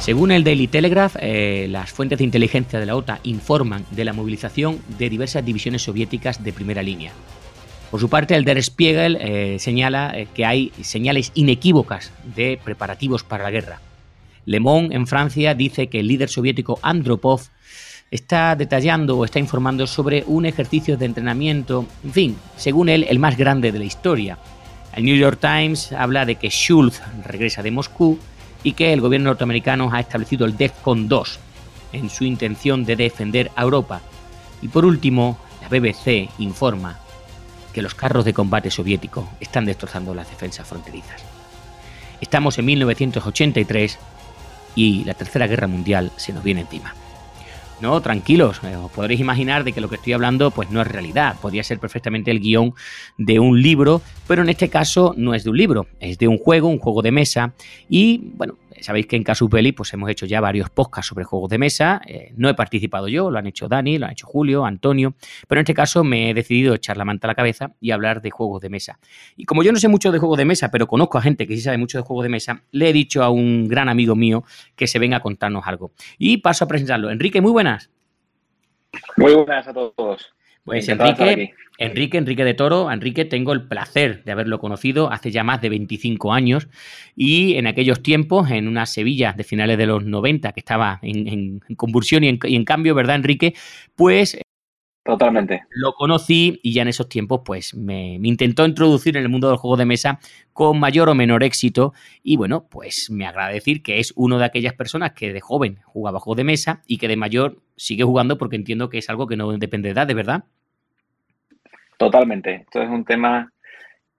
Según el Daily Telegraph, eh, las fuentes de inteligencia de la OTAN informan de la movilización de diversas divisiones soviéticas de primera línea. Por su parte, el Der Spiegel eh, señala eh, que hay señales inequívocas de preparativos para la guerra. Le Monde en Francia dice que el líder soviético Andropov está detallando o está informando sobre un ejercicio de entrenamiento, en fin, según él, el más grande de la historia. El New York Times habla de que Schultz regresa de Moscú y que el gobierno norteamericano ha establecido el DEFCON 2 en su intención de defender a Europa. Y por último, la BBC informa que los carros de combate soviéticos están destrozando las defensas fronterizas. Estamos en 1983 y la Tercera Guerra Mundial se nos viene encima. No, tranquilos, eh, os podréis imaginar de que lo que estoy hablando pues no es realidad, podría ser perfectamente el guion de un libro, pero en este caso no es de un libro, es de un juego, un juego de mesa. Y bueno, sabéis que en Casupeli pues hemos hecho ya varios podcasts sobre juegos de mesa. Eh, no he participado yo, lo han hecho Dani, lo han hecho Julio, Antonio, pero en este caso me he decidido echar la manta a la cabeza y hablar de juegos de mesa. Y como yo no sé mucho de juegos de mesa, pero conozco a gente que sí sabe mucho de juegos de mesa, le he dicho a un gran amigo mío que se venga a contarnos algo. Y paso a presentarlo. Enrique, muy buenas. Muy buenas a todos. Pues Enrique, Enrique, Enrique de Toro, Enrique, tengo el placer de haberlo conocido hace ya más de 25 años y en aquellos tiempos, en una Sevilla de finales de los 90 que estaba en, convulsión y en, cambio, ¿verdad, Enrique? Pues... Totalmente. Lo conocí y ya en esos tiempos pues me, me, intentó introducir en el mundo del juego de mesa con mayor o menor éxito y bueno, pues me agrada decir que es uno de aquellas personas que de joven jugaba juego de mesa y que de mayor sigue jugando porque entiendo que es algo que no depende de edad, ¿de verdad? Totalmente. Esto es un tema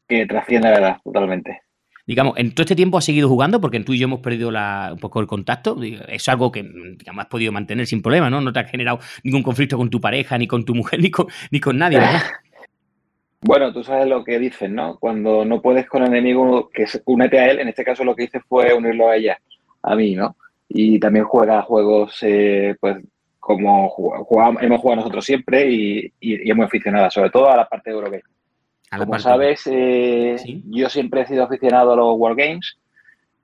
que trasciende la edad, totalmente. Digamos, en todo este tiempo has seguido jugando porque tú y yo hemos perdido un poco el contacto. Es algo que digamos, has podido mantener sin problema, ¿no? No te ha generado ningún conflicto con tu pareja, ni con tu mujer, ni con, ni con nadie, ¿verdad? Bueno, tú sabes lo que dicen, ¿no? Cuando no puedes con el enemigo, que se únete a él. En este caso lo que hice fue unirlo a ella, a mí, ¿no? Y también juega juegos, eh, pues, como jugamos, hemos jugado nosotros siempre y, y, y, muy aficionada, sobre todo a la parte de Eurogame. Como sabes, eh, yo siempre he sido aficionado a los Wargames.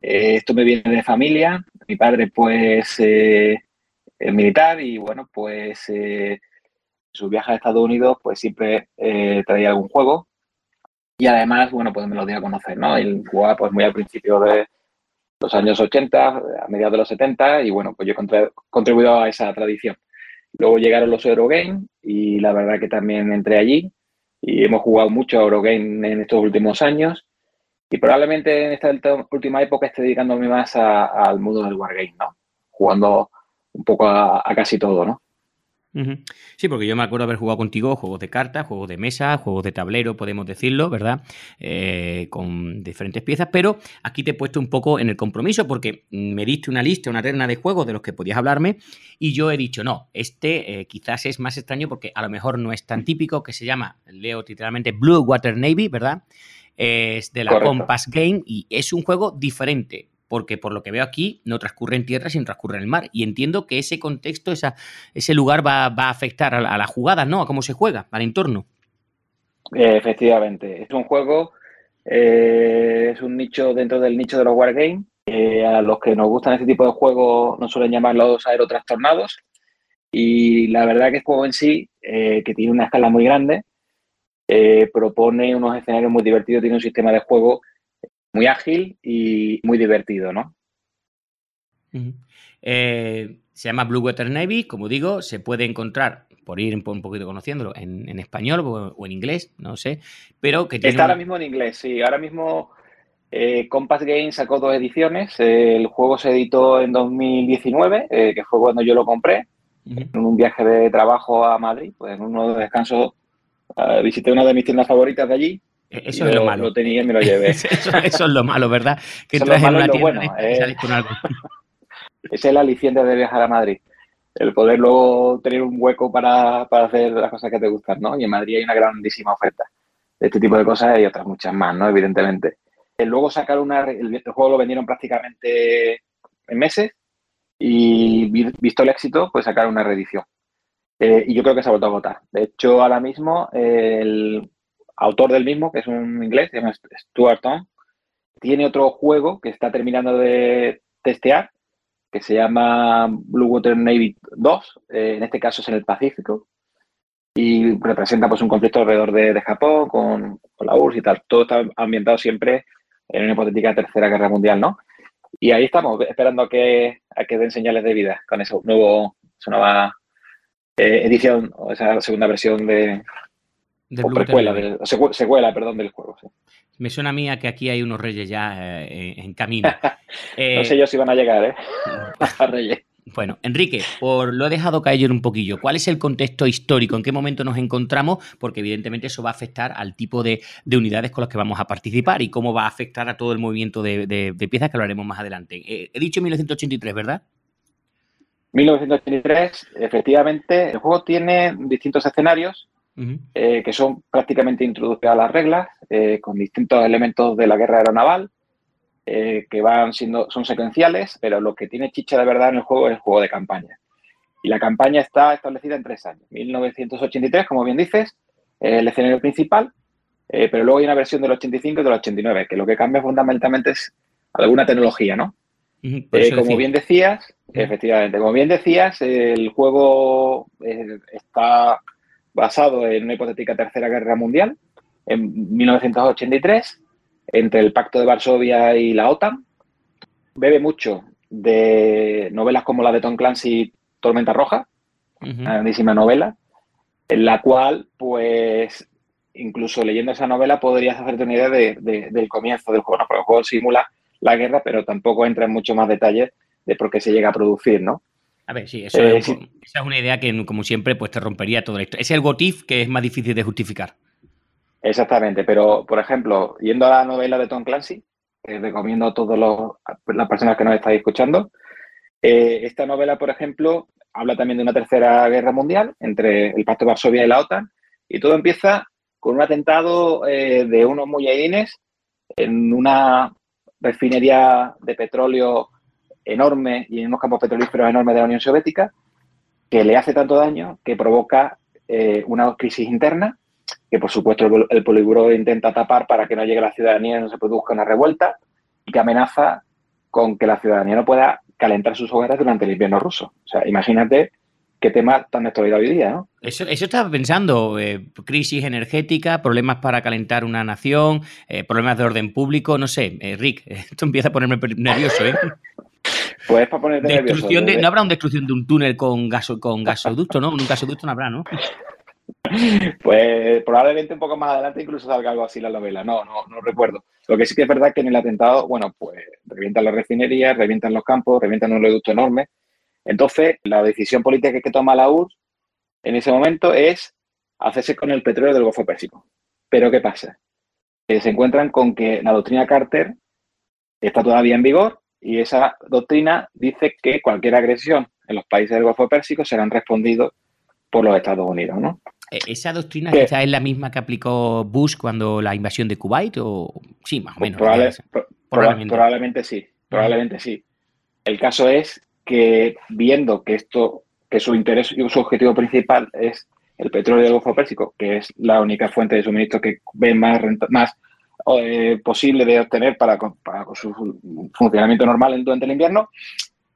Eh, esto me viene de familia. Mi padre, pues, eh, es militar y, bueno, pues, en sus viajes a Estados Unidos, pues, siempre traía algún juego. Y además, bueno, pues me lo dio a conocer, ¿no? Él jugaba, pues, muy al principio de, los años 80, a mediados de los 70, y bueno, pues yo he contribuido a esa tradición. Luego llegaron los Eurogame y la verdad que también entré allí y hemos jugado mucho a Eurogame en estos últimos años y probablemente en esta última época esté dedicándome más al mundo del Wargame, ¿no? Jugando un poco a, a casi todo, ¿no? Sí, porque yo me acuerdo haber jugado contigo juegos de cartas, juegos de mesa, juegos de tablero, podemos decirlo, ¿verdad? Eh, con diferentes piezas, pero aquí te he puesto un poco en el compromiso porque me diste una lista, una terna de juegos de los que podías hablarme y yo he dicho, no, este eh, quizás es más extraño porque a lo mejor no es tan típico, que se llama, leo literalmente, Blue Water Navy, ¿verdad? Es de la Compass Game y es un juego diferente porque por lo que veo aquí no transcurre en tierra, sino transcurre en el mar. Y entiendo que ese contexto, ese lugar va, a afectar a la, jugada, ¿no? A cómo se juega, al entorno. Efectivamente, es un juego, eh, es un nicho dentro del nicho de los wargames. Eh, a los que nos gustan este tipo de juegos nos suelen llamar los aerotrastornados. Y la verdad que el juego en sí, eh, que tiene una escala muy grande, propone unos escenarios muy divertidos, tiene un sistema de juego muy ágil y muy divertido, ¿no? Eh, se llama Blue Water Navy, como digo, se puede encontrar, por ir un poquito conociéndolo, en, español o, en inglés, no sé, pero que tiene Está ahora mismo en inglés, sí. Ahora mismo eh, Compass Games sacó dos ediciones. el juego se editó en 2019, eh, que fue cuando yo lo compré, en un viaje de trabajo a Madrid, pues en uno de descansos visité una de mis tiendas favoritas de allí e-, eso es lo malo. Lo tenía y me lo llevé. eso, es lo malo, ¿verdad? Que traes en una tienda eh. con algo. es el aliciente de viajar a Madrid. El poder luego tener un hueco para, hacer las cosas que te gustan, ¿no? Y en Madrid hay una grandísima oferta de este tipo de cosas y otras muchas más, ¿no? Evidentemente. Luego sacar una... El, juego lo vendieron prácticamente en meses y visto el éxito, pues sacar una reedición. Eh, y yo creo que se ha vuelto a votar. De hecho, ahora mismo el, autor del mismo, que es un inglés, se llama Stuart tiene otro juego que está terminando de testear, que se llama Blue Water Navy 2, eh, en este caso es en el Pacífico, y representa pues un conflicto alrededor de, Japón con, la URSS y tal. Todo está ambientado siempre en una hipotética tercera guerra mundial, ¿no? Y ahí estamos, esperando a que, a que den señales de vida con esa, nuevo, esa nueva eh, edición, o esa segunda versión de, de o precuela, secuela, perdón, del juego. Me suena a mí a que aquí hay unos reyes ya eh, en camino. no sé yo si van a llegar, ¿eh? a reyes. Bueno, Enrique, por lo he dejado caer un poquillo. ¿Cuál es el contexto histórico? ¿En qué momento nos encontramos? Porque evidentemente eso va a afectar al tipo de, unidades con las que vamos a participar y cómo va a afectar a todo el movimiento de, piezas que lo haremos más adelante. Eh, he dicho 1983, ¿verdad? 1983, efectivamente, el juego tiene distintos escenarios eh, que son prácticamente introducidos a las reglas, eh, con distintos elementos de la guerra aeronaval, eh, que van siendo, son secuenciales, pero lo que tiene chicha de verdad en el juego es el juego de campaña. Y la campaña está establecida en tres años. 1983, como bien dices, el escenario principal, eh, pero luego hay una versión del 85 y del 89, que lo que cambia fundamentalmente es alguna tecnología, ¿no? Eh, como bien decías, efectivamente, como bien decías, el juego está basado en una hipotética tercera guerra mundial en 1983 entre el Pacto de Varsovia y la OTAN. Bebe mucho de novelas como la de Tom Clancy, Tormenta Roja, una grandísima novela, en la cual, pues, incluso leyendo esa novela podrías hacerte una idea del comienzo del juego, Porque el juego simula la guerra, pero tampoco entra en mucho más detalles de por qué se llega a producir, ¿no? A ver, sí, eso eh, esa es una idea que, como siempre, pues te rompería todo esto. Es el GOTIF que es más difícil de justificar. Exactamente, pero por ejemplo, yendo a la novela de Tom Clancy, que recomiendo a todas las personas que nos estáis escuchando, eh, esta novela, por ejemplo, habla también de una tercera guerra mundial entre el Pacto de Varsovia y la OTAN, y todo empieza con un atentado eh, de unos muyahidines en una refinería de petróleo enorme y en unos campos petrolíferos enormes de la Unión Soviética, que le hace tanto daño que provoca eh, una crisis interna que por supuesto el, el intenta tapar para que no llegue a la ciudadanía y no se produzca una revuelta y que amenaza con que la ciudadanía no pueda calentar sus hogares durante el invierno ruso. O sea, imagínate qué tema tan de actualidad hoy día, ¿no? Eso, eso estaba pensando, eh, crisis energética, problemas para calentar una nación, eh, problemas de orden público, no sé, Rick, esto empieza a ponerme nervioso, ¿eh? Pues para ponerte nervioso. no habrá una destrucción de un túnel con, gaso, con gasoducto, ¿no? Un gasoducto no habrá, ¿no? Pues probablemente un poco más adelante incluso salga algo así la novela. No, no, no recuerdo. Lo que sí que es verdad que en el atentado, bueno, pues revientan las refinerías, revientan los campos, revientan un reducto enorme. Entonces, la decisión política que toma la URSS en ese momento es hacerse con el petróleo del Golfo Pérsico. Pero ¿qué pasa? se encuentran con que la doctrina Carter está todavía en vigor y esa doctrina dice que cualquier agresión en los países del Golfo Pérsico serán respondidos por los Estados Unidos, ¿no? Eh, ¿Esa doctrina quizás es la misma que aplicó Bush cuando la invasión de Kuwait? O... Sí, más o menos. probablemente. sí, probablemente sí. El caso es que viendo que esto, que su interés y su objetivo principal es el petróleo del Golfo Pérsico, que es la única fuente de suministro que ven más, más eh, posible de obtener para, su funcionamiento normal durante el invierno,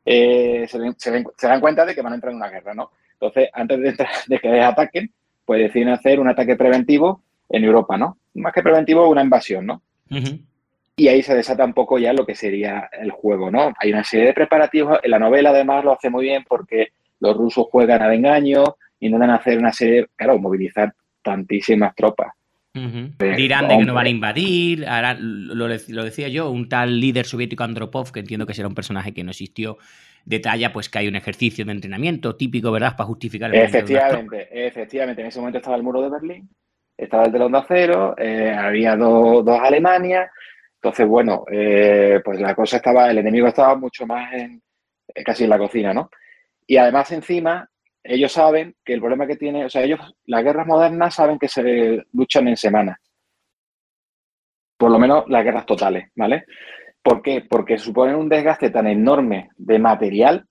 eh, se, dan cuenta de que van a entrar en una guerra, ¿no? Entonces, antes de, de que les ataquen, pues deciden hacer un ataque preventivo en Europa, ¿no? Más que preventivo, una invasión, ¿no? Y ahí se desata un poco ya lo que sería el juego, ¿no? Hay una serie de preparativos. En la novela, además, lo hace muy bien porque los rusos juegan al engaño, intentan hacer una serie, claro, movilizar tantísimas tropas. Dirán de que no van a invadir. Ahora, lo, lo, decía yo, un tal líder soviético Andropov, que entiendo que será un personaje que no existió, detalla pues que hay un ejercicio de entrenamiento típico, ¿verdad?, para justificar el Efectivamente, efectivamente. En ese momento estaba el muro de Berlín, estaba el telón de acero, eh, había dos, dos Alemanias. Entonces, bueno, eh, pues la cosa estaba, el enemigo estaba mucho más en, casi en la cocina, ¿no? Y además encima, ellos saben que el problema que tiene, o sea, ellos, las guerras modernas saben que se luchan en semanas. Por lo menos las guerras totales, ¿vale? ¿Por qué? Porque suponen un desgaste tan enorme de material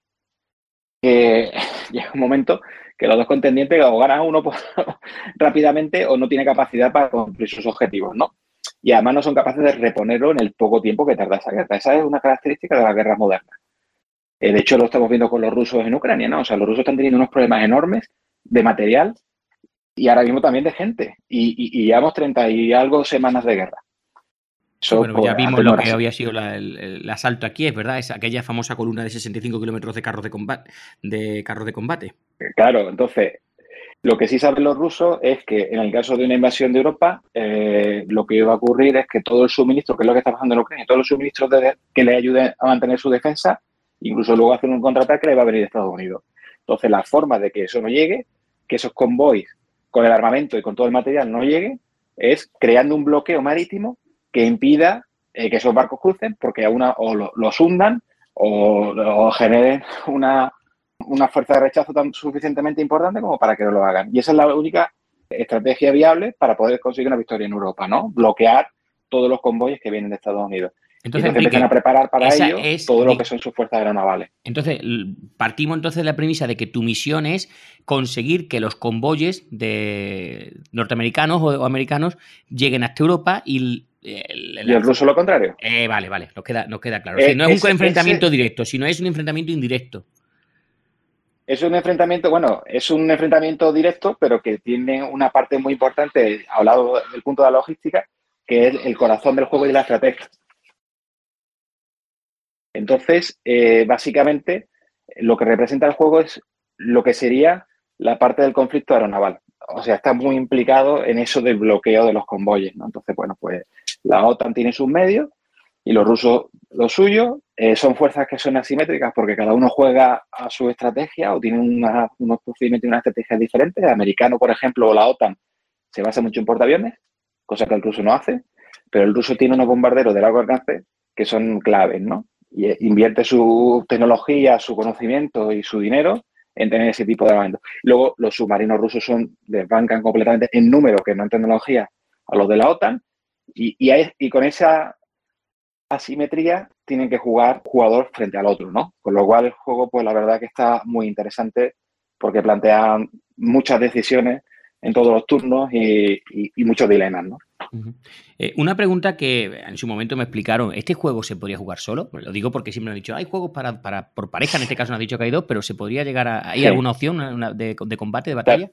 que llega un momento que los dos contendientes o ganan uno rápidamente o no tiene capacidad para cumplir sus objetivos, ¿no? Y además no son capaces de reponerlo en el poco tiempo que tarda esa guerra. Esa es una característica de las guerras modernas. De hecho, lo estamos viendo con los rusos en Ucrania, ¿no? O sea, los rusos están teniendo unos problemas enormes de material y ahora mismo también de gente. Y, llevamos 30 y algo semanas de guerra. bueno, ya vimos lo que había sido el, asalto aquí, es verdad, es aquella famosa columna de 65 kilómetros de carros de combate, de carros de combate. Claro, entonces, lo que sí saben los rusos es que en el caso de una invasión de Europa, eh, lo que va a ocurrir es que todo el suministro, que es lo que está pasando en Ucrania, todos los suministros que le ayuden a mantener su defensa, incluso luego hacer un contraataque, le va a venir de Estados Unidos. Entonces, la forma de que eso no llegue, que esos convoys con el armamento y con todo el material no lleguen, es creando un bloqueo marítimo que impida eh, que esos barcos crucen, porque a una, o los hundan o, generen una, una fuerza de rechazo tan suficientemente importante como para que no lo hagan. Y esa es la única estrategia viable para poder conseguir una victoria en Europa, ¿no? Bloquear todos los convoyes que vienen de Estados Unidos. Entonces, empiezan a preparar para ello todo lo que son sus fuerzas aeronavales. Entonces, partimos entonces de la premisa de que tu misión es conseguir que los convoyes de norteamericanos o americanos lleguen hasta Europa y el, y el ruso lo contrario. Eh, vale, vale, nos queda, nos queda claro. no es un enfrentamiento directo, sino es un enfrentamiento indirecto. Es un enfrentamiento, bueno, es un enfrentamiento directo, pero que tiene una parte muy importante, hablado del punto de la logística, que es el corazón del juego y la estrategia. Entonces, eh, básicamente, lo que representa el juego es lo que sería la parte del conflicto aeronaval. O sea, está muy implicado en eso del bloqueo de los convoyes, ¿no? Entonces, bueno, pues la OTAN tiene sus medios y los rusos lo suyo. Eh, son fuerzas que son asimétricas porque cada uno juega a su estrategia o tiene unos procedimientos y unas estrategias diferentes. El americano, por ejemplo, o la OTAN se basa mucho en portaaviones, cosa que el ruso no hace, pero el ruso tiene unos bombarderos de largo alcance que son claves, ¿no? Y invierte su tecnología, su conocimiento y su dinero en tener ese tipo de armamento. Luego, los submarinos rusos son desbancan completamente en número, que no en tecnología, a los de la OTAN, y, y, con esa asimetría tienen que jugar jugador frente al otro, ¿no? Con lo cual el juego, pues la verdad que está muy interesante porque plantea muchas decisiones en todos los turnos y, muchos dilemas, ¿no? Eh, una pregunta que en su momento me explicaron, ¿este juego se podría jugar solo? Lo digo porque siempre me han dicho, hay juegos para, para, por pareja, en este caso no han dicho que hay dos, pero ¿se podría llegar a... ¿Hay alguna opción de, combate, de batalla?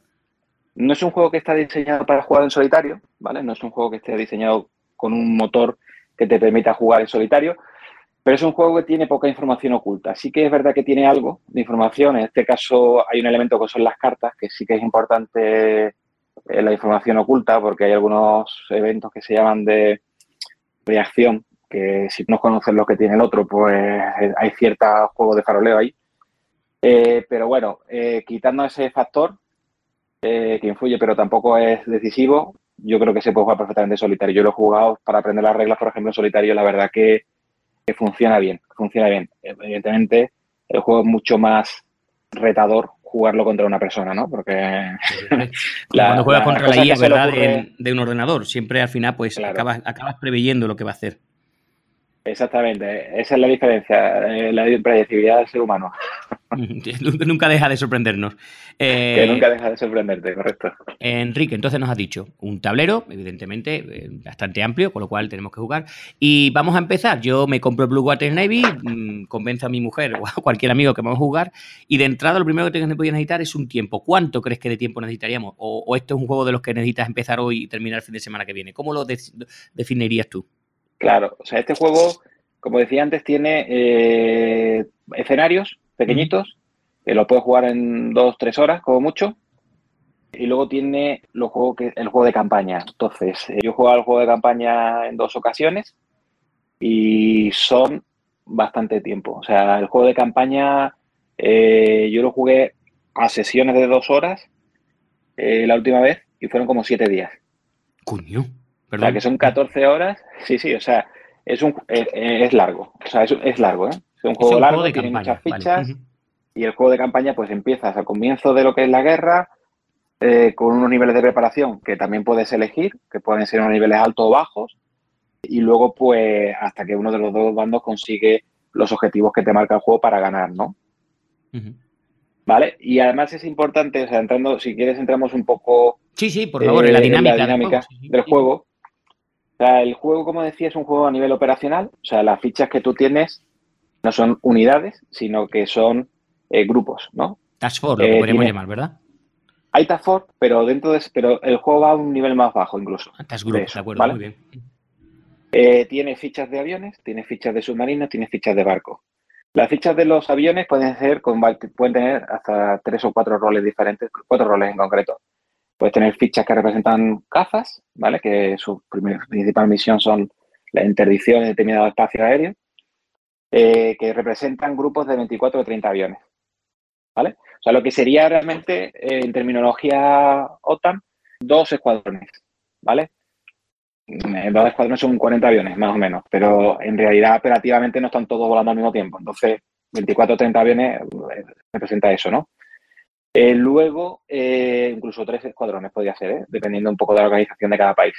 No es un juego que está diseñado para jugar en solitario, ¿vale? No es un juego que esté diseñado con un motor que te permita jugar en solitario, pero es un juego que tiene poca información oculta. Sí que es verdad que tiene algo de información. En este caso hay un elemento que son las cartas, que sí que es importante eh, la información oculta, porque hay algunos eventos que se llaman de reacción, que si no conoces lo que tiene el otro, pues eh, hay cierta juego de faroleo ahí. Eh, pero bueno, quitando ese factor que influye, pero tampoco es decisivo, yo creo que se puede jugar perfectamente solitario. Yo lo he jugado para aprender las reglas, por ejemplo, en solitario, la verdad que funciona bien, funciona bien. Evidentemente, el juego es mucho más retador jugarlo contra una persona, ¿no? Porque cuando juegas contra la IA, ¿verdad? De, un ordenador, siempre al final pues acabas, acabas preveyendo lo que va a hacer. Exactamente, esa es la diferencia, eh, la predecibilidad del ser humano. nunca deja de sorprendernos. que eh, nunca deja de sorprenderte, correcto. Enrique, entonces nos ha dicho un tablero, evidentemente, eh, bastante amplio, con lo cual tenemos que jugar. Y vamos a empezar. Yo me compro el Blue Water Navy, mm, convenzo a mi mujer o a cualquier amigo que vamos a jugar. Y de entrada, lo primero que voy a necesitar es un tiempo. ¿Cuánto crees que de tiempo necesitaríamos? O, esto es un juego de los que necesitas empezar hoy y terminar el fin de semana que viene? ¿Cómo lo definirías tú? Claro, o sea, este juego, como decía antes, tiene eh, escenarios pequeñitos, que lo puedes jugar en dos, tres horas, como mucho. Y luego tiene los juegos que, el juego de campaña. Entonces, eh, yo he jugado al juego de campaña en dos ocasiones y son bastante tiempo. O sea, el juego de campaña eh, yo lo jugué a sesiones de dos horas la última vez y fueron como siete días. Coño. O sea, que son 14 horas. Sí, sí, o sea, es, un, eh, eh, es, largo. O sea, es, es largo, ¿eh? Es un juego largo, tiene muchas fichas. Y el juego de campaña, pues empiezas al comienzo de lo que es la guerra, eh, con unos niveles de preparación que también puedes elegir, que pueden ser unos niveles altos o bajos. Y luego, pues, hasta que uno de los dos bandos consigue los objetivos que te marca el juego para ganar, ¿no? ¿Vale? Y además es importante, o sea, entrando, si quieres, entramos un poco. Sí, sí, por favor, en la dinámica, dinámica del juego. O sea, el juego, como decía, es un juego a nivel operacional. O sea, las fichas que tú tienes no son unidades, sino que son eh, grupos, ¿no? Task Force, lo que podríamos llamar, ¿verdad? Hay Task Force, pero dentro de pero el juego va a un nivel más bajo incluso. Ah, Task Group, de, acuerdo, muy bien. tiene fichas de aviones, tiene fichas de submarinos, tiene fichas de barco. Las fichas de los aviones pueden ser pueden tener hasta tres o cuatro roles diferentes, cuatro roles en concreto. Puedes tener fichas que representan cazas, ¿vale? Que su principal misión son la interdicción de determinado espacio aéreo, eh, que representan grupos de 24 o 30 aviones, ¿vale? O sea, lo que sería realmente, eh, en terminología OTAN, dos escuadrones, ¿vale? En dos escuadrones son 40 aviones, más o menos, pero en realidad operativamente no están todos volando al mismo tiempo. Entonces, 24 o 30 aviones eh, representa eso, ¿no? Eh, luego, eh, incluso tres escuadrones podría ser, dependiendo un poco de la organización de cada país.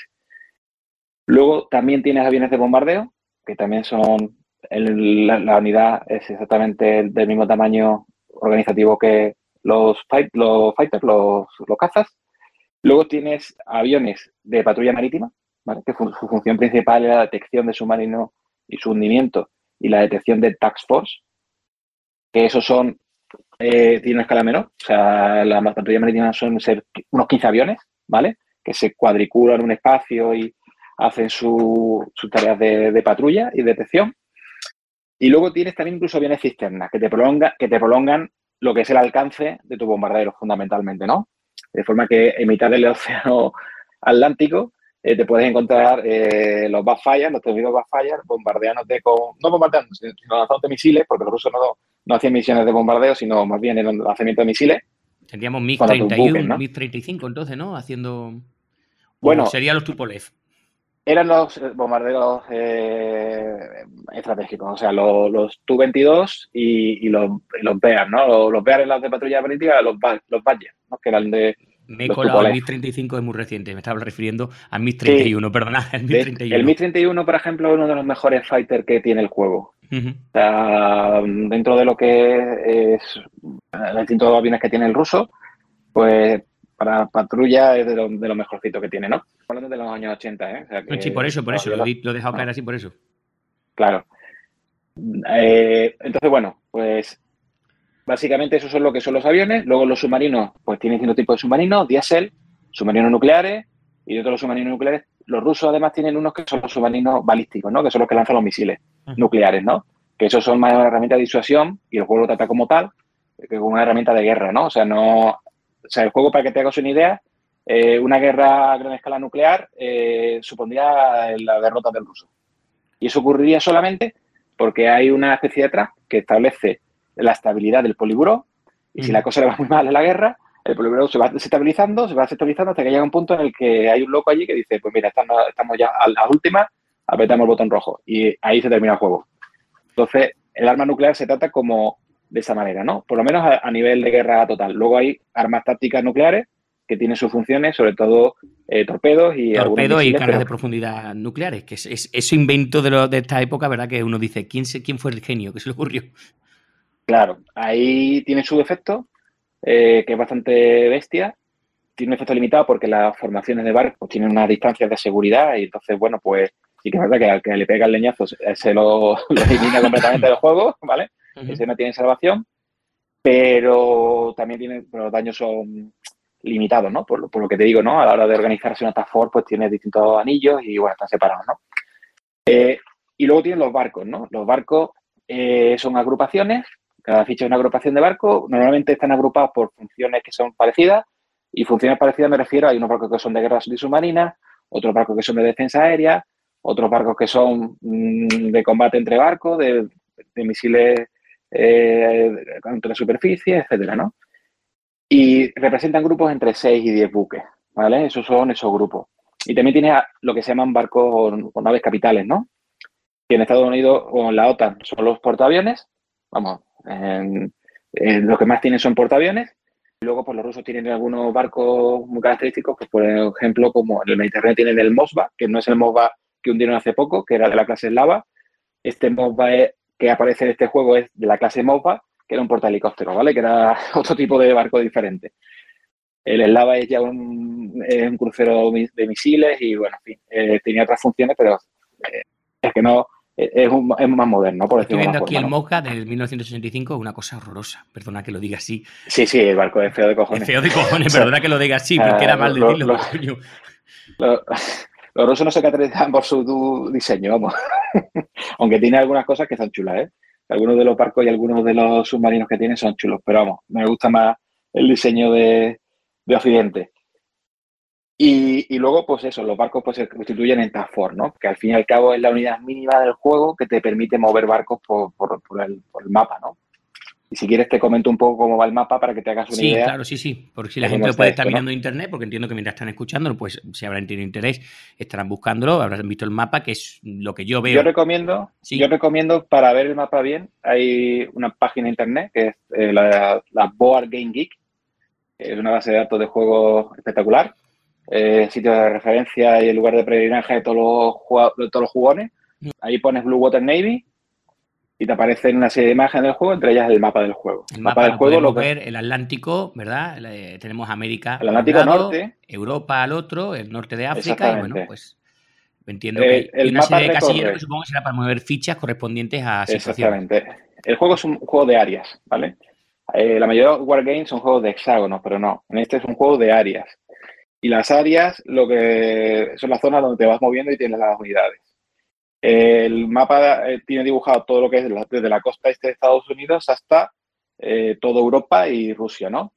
Luego también tienes aviones de bombardeo, que también son, la, unidad es exactamente del mismo tamaño organizativo que los, fighters, los, cazas. Luego tienes aviones de patrulla marítima, que su función principal es la detección de submarinos y su hundimiento y la detección de tax force, que esos son, eh, tiene una escala menor, o sea, las patrullas marítimas son ser unos 15 aviones, ¿vale? Que se cuadriculan un espacio y hacen sus tareas de, patrulla y detección. Y luego tienes también incluso aviones cisternas que te, prolonga, que te prolongan lo que es el alcance de tu bombardero, fundamentalmente, ¿no? De forma que en mitad del océano Atlántico eh, te puedes encontrar eh, los backfires, los temidos backfires, bombardeándote con, no bombardeando, sino lanzándote misiles, porque los rusos no, no hacían misiones de bombardeo, sino más bien el lanzamiento de misiles. Tendríamos MiG-31, MiG-35 entonces, ¿no? Haciendo... Bueno, serían los Tupolev. Eran los eh, bombarderos estratégicos, o sea, los, los Tu-22 y, los, los Bear, ¿no? Los, los Bear en las de patrulla marítima, los, los Badger, ¿no? Que eran de, me he colado, el MiG-35 es muy reciente, me estaba refiriendo al MiG-31, perdona, el MiG-31. El MiG-31, por ejemplo, es uno de los mejores fighters que tiene el juego. o sea, dentro de lo que es el distintos aviones que tiene el ruso, pues para patrulla es de lo, de lo mejorcito que tiene, ¿no? Hablando de los años 80, ¿eh? sí, por eso, por eso, lo, he dejado caer así por eso. Claro. Eh, entonces, bueno, pues Básicamente esos son lo que son los aviones. Luego los submarinos, pues tienen distintos tipos de submarinos, diésel, submarinos nucleares, y de los submarinos nucleares, los rusos además tienen unos que son los submarinos balísticos, ¿no? Que son los que lanzan los misiles nucleares, ¿no? Que esos son más una herramienta de disuasión y el juego lo trata como tal, que como una herramienta de guerra, ¿no? O sea, no. O sea, el juego, para que te hagas una idea, eh, una guerra a gran escala nuclear eh, supondría la derrota del ruso. Y eso ocurriría solamente porque hay una especie de trap que establece la estabilidad del poliburo y si la cosa le va muy mal en la guerra, el poliburo se va desestabilizando, se va desestabilizando hasta que llega un punto en el que hay un loco allí que dice, pues mira, estamos, ya a la última, apretamos el botón rojo y ahí se termina el juego. Entonces, el arma nuclear se trata como de esa manera, ¿no? Por lo menos a, nivel de guerra total. Luego hay armas tácticas nucleares que tienen sus funciones, sobre todo eh, torpedos y torpedos y cargas de profundidad nucleares, que es, ese invento de, de, esta época, ¿verdad? Que uno dice, ¿quién, se, quién fue el genio que se le ocurrió? Claro, ahí tiene su efecto, eh, que es bastante bestia. Tiene un efecto limitado porque las formaciones de barcos tienen unas distancias de seguridad y entonces, bueno, pues sí que es verdad que al que le pega el leñazo se lo, elimina completamente del juego, ¿vale? Ese no tiene salvación, pero también tiene, los daños son limitados, ¿no? Por, lo que te digo, ¿no? A la hora de organizarse una task force, pues tiene distintos anillos y, bueno, están separados, ¿no? Eh, y luego tienen los barcos, ¿no? Los barcos eh, son agrupaciones cada ficha es una agrupación de barcos. Normalmente están agrupados por funciones que son parecidas. Y funciones parecidas me refiero, hay unos barcos que son de guerra submarina, otros barcos que son de defensa aérea, otros barcos que son mm, de combate entre barcos, de, misiles eh, contra superficie, etcétera, ¿no? Y representan grupos entre 6 y 10 buques, ¿vale? Esos son esos grupos. Y también tiene lo que se llaman barcos o, naves capitales, ¿no? Que en Estados Unidos o en la OTAN son los portaaviones, vamos, lo que más tienen son portaaviones. Luego, pues los rusos tienen algunos barcos muy característicos, pues por ejemplo, como en el Mediterráneo tienen el Mosba, que no es el Mosba que hundieron hace poco, que era de la clase Lava. Este Mosba que aparece en este juego es de la clase Mosba, que era un portahelicóptero, ¿vale? Que era otro tipo de barco diferente. El Slava es ya un, crucero de misiles y, bueno, en fin, eh, tenía otras funciones, pero eh, es que no, es, más moderno, por decirlo Estoy viendo aquí el Mocha del 1965, una cosa horrorosa. Perdona que lo diga así. Sí, sí, el barco es feo de cojones. Es feo de cojones, perdona que lo diga así, porque era mal decirlo, los rusos no se caracterizan por su diseño, vamos. Aunque tiene algunas cosas que son chulas, ¿eh? Algunos de los barcos y algunos de los submarinos que tiene son chulos, pero vamos, me gusta más el diseño de, de Occidente. Y, luego, pues eso, los barcos pues, se constituyen en Task Force, ¿no? Que al fin y al cabo es la unidad mínima del juego que te permite mover barcos por, el, mapa, ¿no? Y si quieres te comento un poco cómo va el mapa para que te hagas una idea. Sí, claro, sí, sí. Porque si la gente puede estar mirando internet, porque entiendo que mientras están escuchando, pues si habrán tenido interés, estarán buscándolo, habrán visto el mapa, que es lo que yo veo. Yo recomiendo, yo recomiendo para ver el mapa bien, hay una página de internet que es eh, la, la Board Game Geek, es una base de datos de juegos espectacular eh, sitio de referencia y el lugar de peregrinaje de todos los, de todos los jugones. Mm. Ahí pones Blue Water Navy y te aparecen una serie de imágenes del juego, entre ellas el mapa del juego. El mapa, del juego lo ver el Atlántico, ¿verdad? tenemos América. El Atlántico norte. Europa al otro, el norte de África y bueno, pues entiendo que el, una serie de casilleros que supongo que será para mover fichas correspondientes a situaciones. Exactamente. El juego es un juego de áreas, ¿vale? Eh, la mayoría de Wargames son juegos de hexágonos, pero no. En este es un juego de áreas. Y las áreas lo que son las zonas donde te vas moviendo y tienes las unidades. El mapa eh, tiene dibujado todo lo que es desde la costa este de Estados Unidos hasta eh, toda Europa y Rusia, ¿no?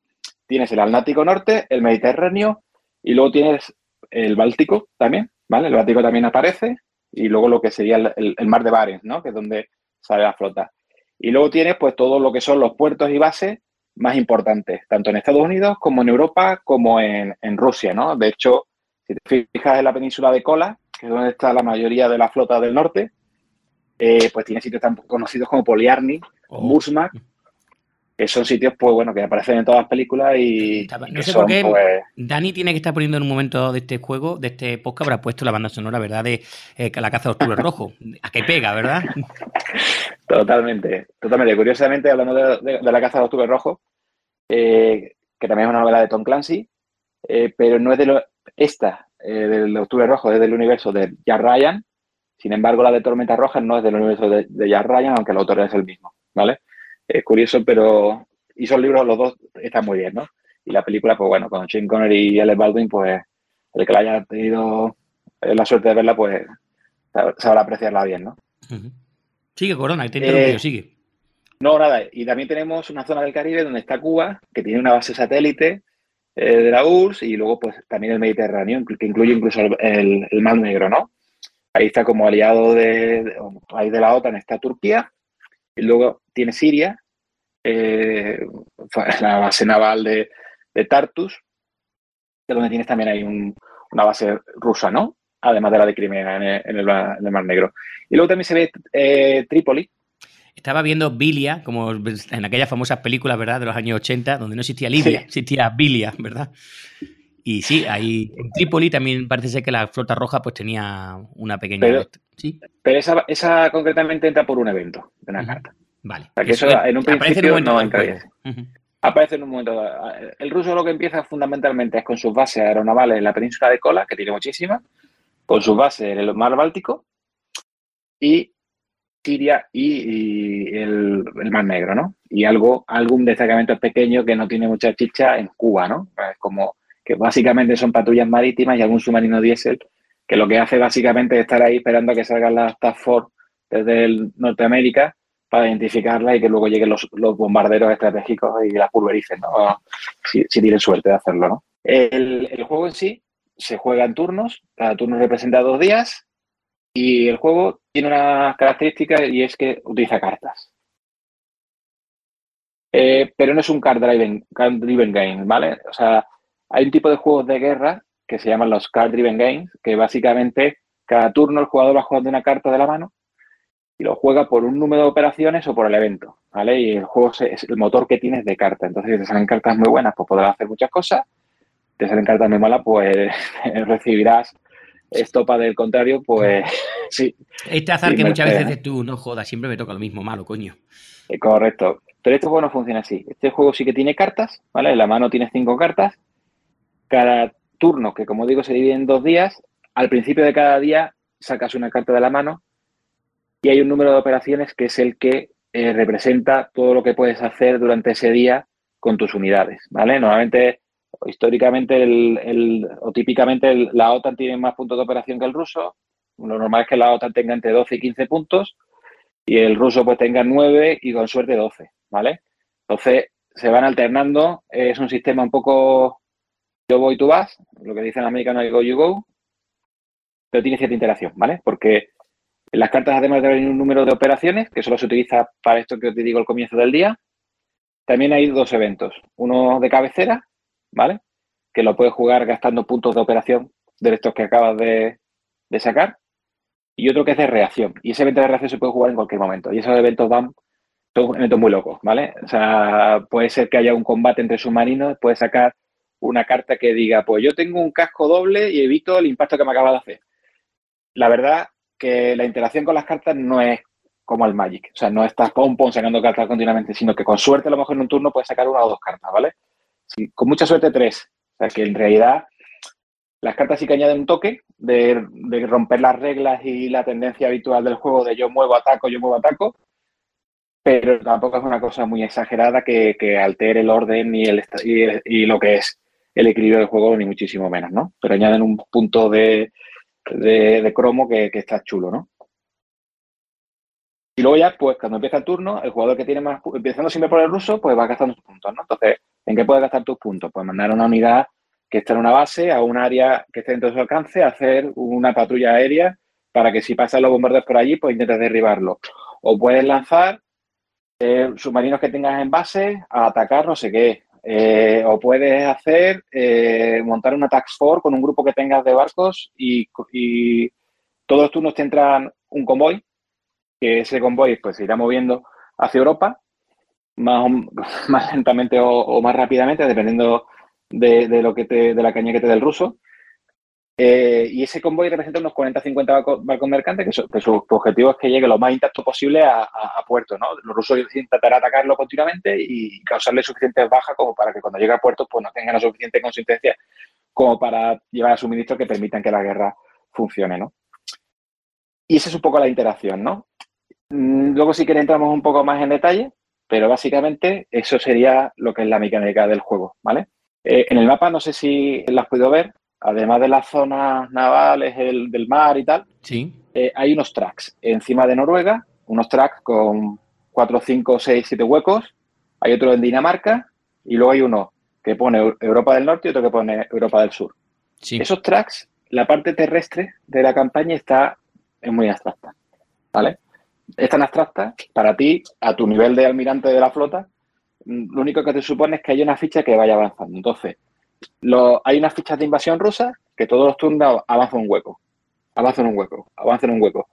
Tienes el Atlántico Norte, el Mediterráneo y luego tienes el Báltico también, ¿vale? El Báltico también aparece y luego lo que sería el, mar de Barents, ¿no? Que es donde sale la flota. Y luego tienes pues todo lo que son los puertos y bases más importantes, tanto en Estados Unidos como en Europa, como en, Rusia, ¿no? De hecho, si te fijas en la península de Kola, que es donde está la mayoría de la flota del norte, eh, pues tiene sitios tan conocidos como Poliarny, oh. Musmak, que son sitios, pues bueno, que aparecen en todas las películas y. No sé por qué. Pues, Dani tiene que estar poniendo en un momento de este juego, de este podcast, habrá puesto la banda sonora, ¿verdad? De eh, la caza de octubre rojo. A qué pega, ¿verdad? Totalmente, totalmente. Curiosamente, hablando de, la caza de octubre rojo, eh, que también es una novela de Tom Clancy, eh, pero no es de lo, esta, eh, del octubre rojo, es del universo de Jack Ryan. Sin embargo, la de Tormenta Roja no es del universo de, de Jack Ryan, aunque el autor es el mismo, ¿vale? Es curioso, pero... Y son libros, los dos están muy bien, ¿no? Y la película, pues bueno, con Shane Connery y Alec Baldwin, pues el que la haya tenido la suerte de verla, pues sabrá apreciarla bien, ¿no? Sigue, Corona, te interrumpido, eh, sigue. No, nada. Y también tenemos una zona del Caribe donde está Cuba, que tiene una base satélite eh, de la URSS y luego pues también el Mediterráneo, que incluye incluso el, Mar Negro, ¿no? Ahí está como aliado de, de, de la OTAN está Turquía y luego tiene Siria, eh, la base naval de, Tartus, donde tienes también ahí una base rusa, ¿no? además de la de Crimea en el, Mar Negro. Y luego también se ve eh, Trípoli. Estaba viendo Bilia, como en aquellas famosas películas, ¿verdad?, de los años 80, donde no existía Libia, existía Bilia, ¿verdad? Y sí, ahí en Trípoli también parece ser que la flota roja pues tenía una pequeña... Pero, ¿sí? pero esa, concretamente entra por un evento de una carta. Vale. eso, en un principio no Aparece en un momento. El ruso lo que empieza fundamentalmente es con sus bases aeronavales en la península de Kola, que tiene muchísimas, con sus bases en el mar Báltico y Siria y, el, Mar Negro, ¿no? Y algo, algún destacamento pequeño que no tiene mucha chicha en Cuba, ¿no? Es como que básicamente son patrullas marítimas y algún submarino diésel que lo que hace básicamente es estar ahí esperando a que salgan las Task Force desde el Norteamérica para identificarla y que luego lleguen los, bombarderos estratégicos y las pulvericen, ¿no? Si, tienen suerte de hacerlo, ¿no? el, juego en sí se juega en turnos, cada turno representa dos días y el juego tiene una característica y es que utiliza cartas. Eh, pero no es un card driven, card driven game, ¿vale? O sea, hay un tipo de juegos de guerra que se llaman los card driven games, que básicamente cada turno el jugador va jugando una carta de la mano y lo juega por un número de operaciones o por el evento, ¿vale? Y el juego es el motor que tienes de carta. Entonces, si te salen cartas muy buenas, pues podrás hacer muchas cosas te salen cartas muy malas, pues recibirás estopa del contrario, pues sí. Este azar que muchas veces dices tú, no jodas, siempre me toca lo mismo, malo, coño. Eh, correcto. Pero este juego no funciona así. Este juego sí que tiene cartas, ¿vale? En la mano tienes cinco cartas. Cada turno, que como digo se divide en dos días, al principio de cada día sacas una carta de la mano y hay un número de operaciones que es el que eh, representa todo lo que puedes hacer durante ese día con tus unidades, ¿vale? Normalmente, históricamente el, o típicamente la OTAN tiene más puntos de operación que el ruso. Lo normal es que la OTAN tenga entre 12 y 15 puntos y el ruso pues tenga 9 y con suerte 12, ¿vale? Entonces, se van alternando. Es un sistema un poco yo voy, tú vas, lo que dicen en americano go, you go, pero tiene cierta interacción, ¿vale? Porque las cartas, además de haber un número de operaciones, que solo se utiliza para esto que te digo al comienzo del día, también hay dos eventos. Uno de cabecera, ¿vale? Que lo puedes jugar gastando puntos de operación de estos que acabas de, sacar. Y otro que es de reacción. Y ese evento de reacción se puede jugar en cualquier momento. Y esos eventos van, son eventos muy locos, ¿vale? O sea, puede ser que haya un combate entre submarinos, puedes sacar una carta que diga, pues yo tengo un casco doble y evito el impacto que me acaba de hacer. La verdad que la interacción con las cartas no es como el Magic. O sea, no estás pom pom sacando cartas continuamente, sino que con suerte a lo mejor en un turno puedes sacar una o dos cartas, ¿vale? Con mucha suerte tres. O sea, que en realidad las cartas sí que añaden un toque de, romper las reglas y la tendencia habitual del juego de yo muevo, ataco, yo muevo, ataco, pero tampoco es una cosa muy exagerada que, altere el orden y, el, y, lo que es el equilibrio del juego, ni muchísimo menos, ¿no? Pero añaden un punto de, de, cromo que, está chulo, ¿no? Y luego ya, pues cuando empieza el turno, el jugador que tiene más, empezando siempre por el ruso, pues va gastando sus puntos, ¿no? Entonces, ¿en qué puedes gastar tus puntos? Pues mandar una unidad que esté en una base, a un área que esté dentro de su alcance, hacer una patrulla aérea para que si pasan los bombardeos por allí, pues intentes derribarlo. O puedes lanzar eh, submarinos que tengas en base a atacar no sé qué, eh, o puedes hacer, eh, montar una tax force con un grupo que tengas de barcos y, todos los turnos te entran un convoy, que ese convoy pues se irá moviendo hacia Europa, más, más lentamente o, más rápidamente, dependiendo de, lo que te, de la caña que te dé el ruso. Eh, y ese convoy representa unos 40-50 barcos, mercantes, que, su, objetivo es que llegue lo más intacto posible a, puerto. ¿no? Los rusos intentarán atacarlo continuamente y causarle suficientes bajas como para que cuando llegue a puerto pues, no tengan la suficiente consistencia como para llevar a suministros que permitan que la guerra funcione. ¿no? Y esa es un poco la interacción. ¿no? Mm, luego sí que entramos un poco más en detalle, pero básicamente eso sería lo que es la mecánica del juego. ¿vale? Eh, en el mapa, no sé si lo has podido ver, además de las zonas navales, el, del mar y tal, sí. Eh, hay unos tracks encima de Noruega, unos tracks con 4, 5, 6, 7 huecos. Hay otro en Dinamarca y luego hay uno que pone Europa del Norte y otro que pone Europa del Sur. Esos tracks, la parte terrestre de la campaña está es muy abstracta, ¿vale? Es tan abstracta para ti, a tu nivel de almirante de la flota, mm, lo único que te supone es que hay una ficha que vaya avanzando. Entonces, hay unas fichas de invasión rusa que todos los turnos avanzan un hueco, avanzan un hueco, avanzan un hueco.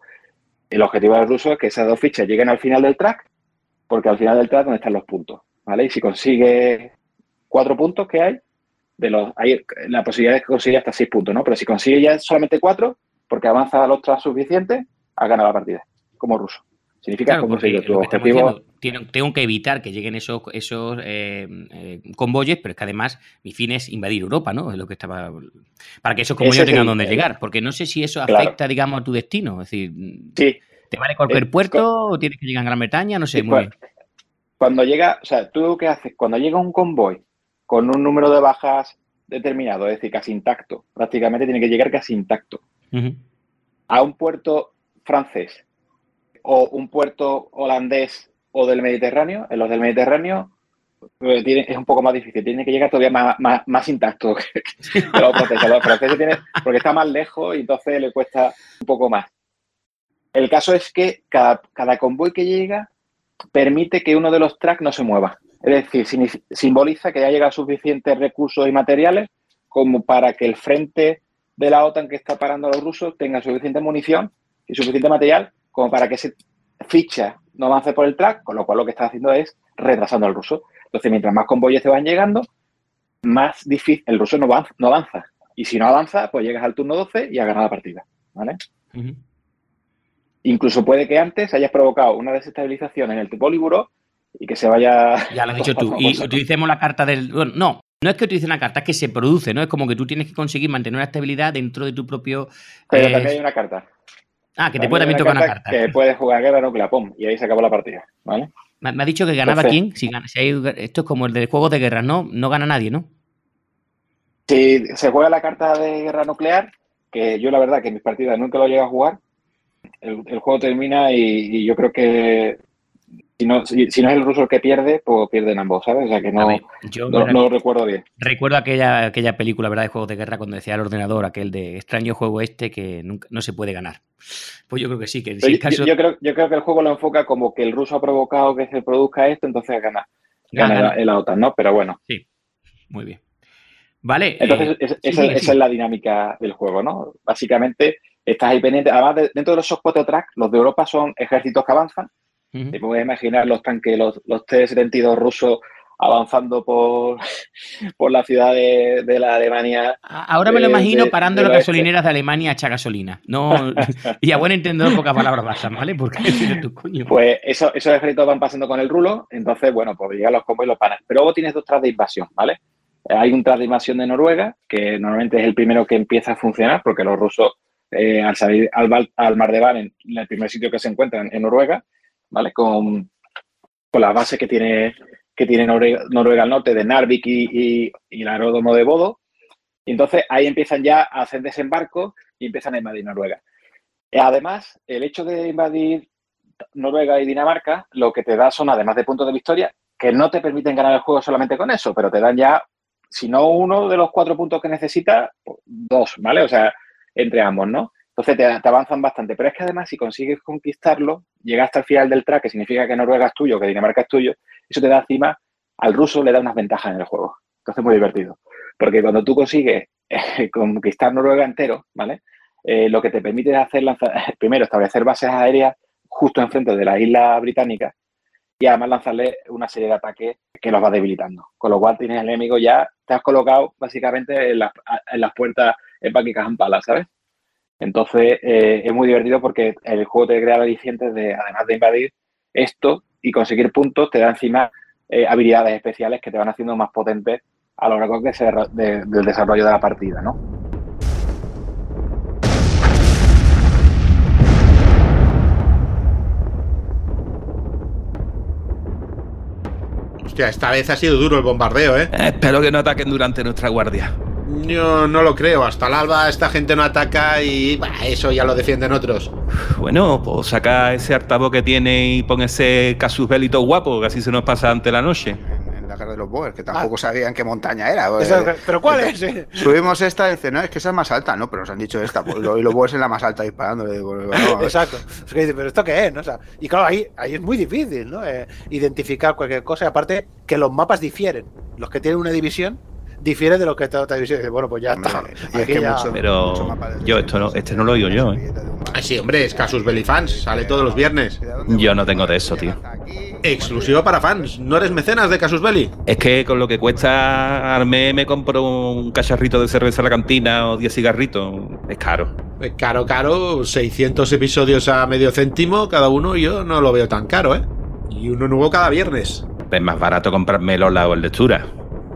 El objetivo del ruso es que esas dos fichas lleguen al final del track, porque al final del track donde están los puntos, ¿vale? Y si consigue cuatro puntos que hay, de los, hay la posibilidad es que consiga hasta seis puntos, ¿no? Pero si consigue ya solamente cuatro, porque avanza los tracks suficientes, ha ganado la partida, como ruso. Significa que tu objetivo. tengo que evitar que lleguen esos, esos eh, eh, convoyes, pero es que además mi fin es invadir Europa, ¿no? Es lo que estaba. Para que esos convoyes tengan donde llegar. Porque no sé si eso afecta, digamos, a tu destino. Es decir, ¿te vale cualquier eh, puerto o tienes que llegar a Gran Bretaña? No sé, muy bien. Cuando llega, o sea, tú qué haces, cuando llega un convoy con un número de bajas determinado, es decir, casi intacto, prácticamente tiene que llegar casi intacto, a un puerto francés o un puerto holandés o del Mediterráneo, en los del Mediterráneo eh, es un poco más difícil, tiene que llegar todavía más, intacto que los franceses, porque está más lejos y entonces le cuesta un poco más. El caso es que cada, cada convoy que llega permite que uno de los tracks no se mueva. Es decir, simboliza que ya llega suficientes recursos y materiales como para que el frente de la OTAN que está parando a los rusos tenga suficiente munición y suficiente material como para que esa ficha no avance por el track, con lo cual lo que está haciendo es retrasando al ruso. Entonces, mientras más convoyes te van llegando, más difícil, el ruso no avanza, no avanza. Y si no avanza, pues llegas al turno 12 y has ganado la partida. ¿Vale? Incluso puede que antes hayas provocado una desestabilización en el Poliburo y que se vaya. Ya lo has dicho tú. Y utilicemos la carta del. no, no es que utilicen una carta, es que se produce, ¿no? Es como que tú tienes que conseguir mantener una estabilidad dentro de tu propio. Pero también hay una carta. Ah, que te puede también tocar una carta. Que puedes jugar guerra nuclear, pum, y ahí se acabó la partida, ¿vale? Me, ha dicho que ganaba quién. Si, esto es como el de juegos de guerra, ¿no? No gana nadie, ¿no? Si se juega la carta de guerra nuclear, que yo la verdad que en mis partidas nunca lo llego a jugar, el, juego termina y, yo creo que si no, si, no es el ruso el que pierde, pues pierden ambos, ¿sabes? O sea que no, no, lo recuerdo bien. Recuerdo aquella, aquella película, ¿verdad?, de juegos de guerra cuando decía el ordenador, aquel de extraño juego este que nunca, no se puede ganar. Pues yo creo que sí, que en caso... yo, creo, yo creo que el juego lo enfoca como que el ruso ha provocado que se produzca esto, entonces gana, gana, el la OTAN, ¿no? Pero bueno. Sí, muy bien. Vale. Entonces, eh, esa, es la dinámica del juego, ¿no? Básicamente, estás ahí pendiente. Además, dentro de los software track, los de Europa son ejércitos que avanzan. Te puedes imaginar los tanques, los, los T-72 rusos avanzando por, por la ciudad de, la Alemania. Ahora me lo imagino parando las gasolineras de Alemania a echar gasolina. No, y a buen entendedor, pocas palabras bastan, ¿vale? Porque tu coño. Pues eso, esos ejércitos van pasando con el rulo, entonces, bueno, pues llegan los combos y los paran. Pero luego tienes dos tras de invasión, ¿vale? Hay un tras de invasión de Noruega, que normalmente es el primero que empieza a funcionar, porque los rusos, eh, al salir al, al, mar de Baren, el primer sitio que se encuentran en Noruega, ¿vale? Con, con la base que tiene, que tiene Noruega, al norte, de Narvik y, el aeródromo de Bodo. Y entonces ahí empiezan ya a hacer desembarco y empiezan a invadir Noruega. Además, el hecho de invadir Noruega y Dinamarca, lo que te da son, además de puntos de victoria, que no te permiten ganar el juego solamente con eso, pero te dan ya si no uno de los cuatro puntos que necesitas, pues, dos, ¿vale? O sea, entre ambos, ¿no? Entonces te, avanzan bastante. Pero es que además, si consigues conquistarlo, llegas hasta el final del track, que significa que Noruega es tuyo, que Dinamarca es tuyo, eso te da encima, al ruso le da unas ventajas en el juego. Entonces es muy divertido. Porque cuando tú consigues eh, conquistar Noruega entero, ¿vale? Eh, lo que te permite hacer, primero, establecer bases aéreas justo enfrente de la isla británica y además lanzarle una serie de ataques que los va debilitando. Con lo cual tienes el enemigo ya, te has colocado básicamente en, las puertas en Buckingham Palace, ¿sabes? Entonces eh, es muy divertido porque el juego te crea alicientes de, además de invadir esto y conseguir puntos, te da encima eh, habilidades especiales que te van haciendo más potentes a lo largo del desarrollo de la partida, ¿no? esta vez ha sido duro el bombardeo, ¿eh? espero que no ataquen durante nuestra guardia. Yo no lo creo. Hasta el alba esta gente no ataca y eso ya lo defienden otros. Bueno, pues saca ese artabo que tiene y pon ese casus belito guapo, que así se nos pasa ante la noche la guerra de los Boers, que tampoco ah. sabían qué montaña era. ¿Pero cuál es? Subimos esta y dice, no, es que esa es más alta, no, pero nos han dicho esta, pues, y los Boers es la más alta disparando. Exacto. pero ¿esto qué es? y claro, ahí, ahí es muy difícil, ¿no? Eh, identificar cualquier cosa, y aparte que los mapas difieren. Los que tienen una división difiere de lo que está otra división. Bueno, pues ya está. pero yo esto no, este no lo oigo yo. ¿eh? Ah, sí, hombre, es Casus Belli Fans, sale todos los viernes. Yo no tengo de eso, tío. Exclusivo para fans, ¿no eres mecenas de Casus Belli? Es que con lo que cuesta Arme me compro un cacharrito de cerveza a la cantina o 10 cigarritos. Es caro. Es caro, caro, 600 episodios a medio céntimo cada uno, yo no lo veo tan caro, ¿eh? Y uno nuevo cada viernes. Es más barato comprarme Lola o el lectura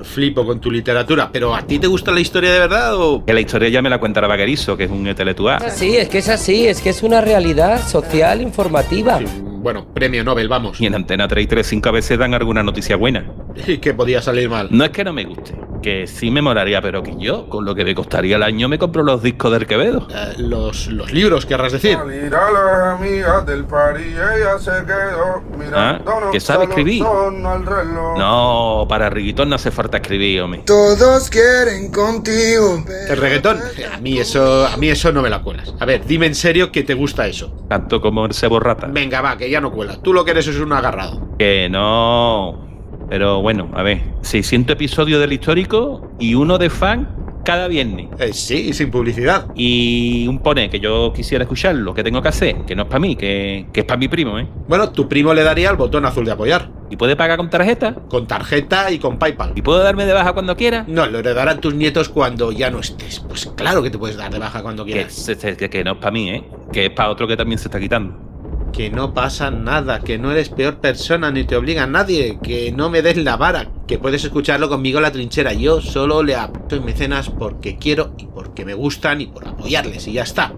flipo con tu literatura, pero ¿a ti te gusta la historia de verdad o...? Que la historia ya me la cuenta Vaquerizo, que es un eteletuá. Sí, es que es así, es que es una realidad social informativa. Bueno, premio Nobel, vamos. Y en Antena 3 y 3, 5 a veces dan alguna noticia buena. ¿Y qué podía salir mal? No es que no me guste, que sí me molaría, pero que yo, con lo que me costaría el año, me compro los discos del Quevedo. Eh, los, los libros, querrás decir. Ah, que sabe escribir. No, para Riguitón no hace falta escribir, hombre. Todos quieren contigo. El reggaetón, a mí eso, a mí eso no me la cuelas. A ver, dime en serio que te gusta eso. Tanto como el sebo rata. Venga, va, que ya no cuela. Tú lo que eres es un agarrado. Que no. Pero bueno, a ver, 600 episodios del histórico y uno de fan cada viernes. Eh, sí, sin publicidad. Y un pone que yo quisiera escucharlo, que tengo que hacer, que no es para mí, que, es para mi primo, ¿eh? Bueno, tu primo le daría el botón azul de apoyar. ¿Y puede pagar con tarjeta? Con tarjeta y con PayPal. ¿Y puedo darme de baja cuando quiera? No, lo heredarán tus nietos cuando ya no estés. Pues claro que te puedes dar de baja cuando quieras. Que, que no es para mí, ¿eh? Que es para otro que también se está quitando que no pasa nada, que no eres peor persona ni te obliga a nadie, que no me des la vara, que puedes escucharlo conmigo en la trinchera. Yo solo le apoyo en mecenas porque quiero y porque me gustan y por apoyarles y ya está.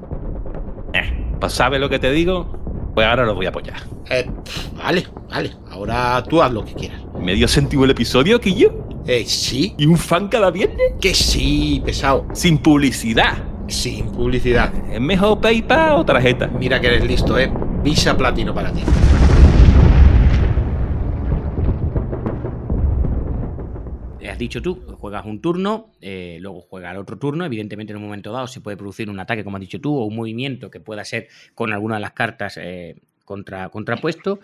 Eh, ¿Sabes lo que te digo? Pues ahora lo voy a apoyar. Eh, vale, vale. Ahora tú haz lo que quieras. ¿Me dio sentido el episodio, Quillo? Eh, sí. ¿Y un fan cada viernes? Que sí, pesado. Sin publicidad. Sin publicidad. ¿Es mejor PayPal o tarjeta? Mira que eres listo, ¿eh? Visa Platino para ti. Has dicho tú, juegas un turno, eh, luego juega el otro turno. Evidentemente, en un momento dado se puede producir un ataque, como has dicho tú, o un movimiento que pueda ser con alguna de las cartas eh, contra, contrapuesto.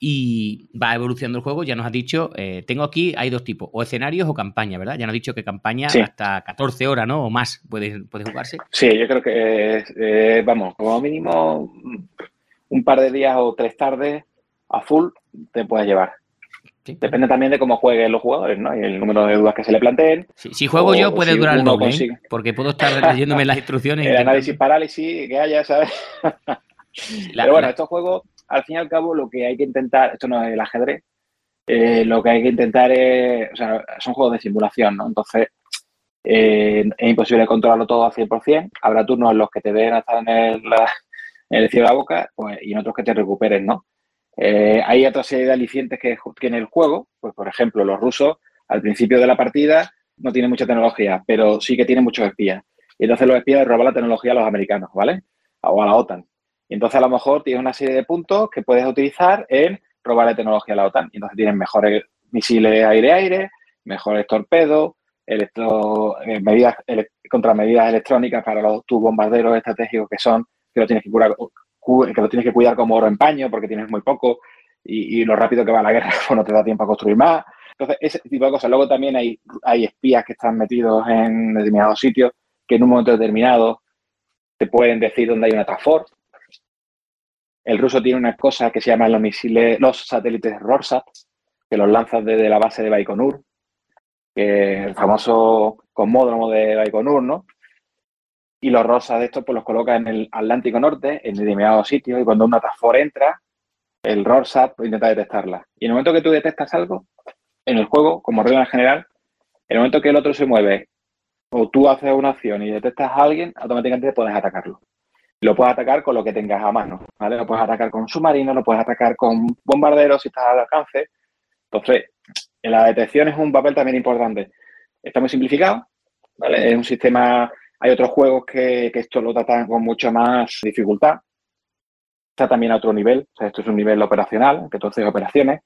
Y va evolucionando el juego. Ya nos has dicho, eh, tengo aquí, hay dos tipos, o escenarios o campaña, ¿verdad? Ya nos has dicho que campaña Sí. hasta 14 horas, ¿no? O más puede, puede jugarse. Sí, yo creo que, eh, vamos, como mínimo un par de días o tres tardes a full te puedes llevar. Sí. Depende también de cómo jueguen los jugadores, ¿no? Y el número de dudas que se le planteen. Si, si juego yo, puede si durar el doble, ¿eh? porque puedo estar leyéndome las instrucciones. El intentando- análisis parálisis que haya, ¿sabes? La- Pero bueno, la- estos juegos, al fin y al cabo, lo que hay que intentar, esto no es el ajedrez, eh, lo que hay que intentar es, o sea, son juegos de simulación, ¿no? Entonces, eh, es imposible controlarlo todo al 100%. Habrá turnos en los que te den hasta en el, en el cielo de la boca pues, y en otros que te recuperen, ¿no? Eh, hay otra serie de alicientes que tiene el juego, pues por ejemplo, los rusos al principio de la partida no tienen mucha tecnología, pero sí que tienen muchos espías. Y entonces los espías roban la tecnología a los americanos, ¿vale? O a la OTAN. Y entonces a lo mejor tienes una serie de puntos que puedes utilizar en robarle tecnología a la OTAN. Y entonces tienes mejores misiles aire-aire, mejores torpedos, electro, eh, medidas, ele- contramedidas electrónicas para los, tus bombarderos estratégicos que son, que lo tienes que curar, cu- que lo tienes que cuidar como oro en paño porque tienes muy poco y, y lo rápido que va la guerra pues no te da tiempo a construir más. Entonces, ese tipo de cosas. Luego también hay, hay espías que están metidos en determinados sitios que en un momento determinado te pueden decir dónde hay una TAFOR. El ruso tiene una cosa que se llama los misiles, los satélites Rorsat, que los lanzas desde la base de Baikonur, que el famoso cosmódromo de Baikonur, ¿no? Y los Rorsat de estos pues los coloca en el Atlántico Norte, en determinados sitios, y cuando una TAFOR entra, el RORSAT pues, intenta detectarla. Y en el momento que tú detectas algo, en el juego, como regla general, en el momento que el otro se mueve o tú haces una acción y detectas a alguien, automáticamente puedes atacarlo. Lo puedes atacar con lo que tengas a mano, ¿vale? Lo puedes atacar con submarinos, lo puedes atacar con bombarderos si estás al alcance. Entonces, en la detección es un papel también importante. Está muy simplificado, ¿vale? Es un sistema... Hay otros juegos que, esto lo tratan con mucha más dificultad. Está también a otro nivel, esto es un nivel operacional, que haces operaciones.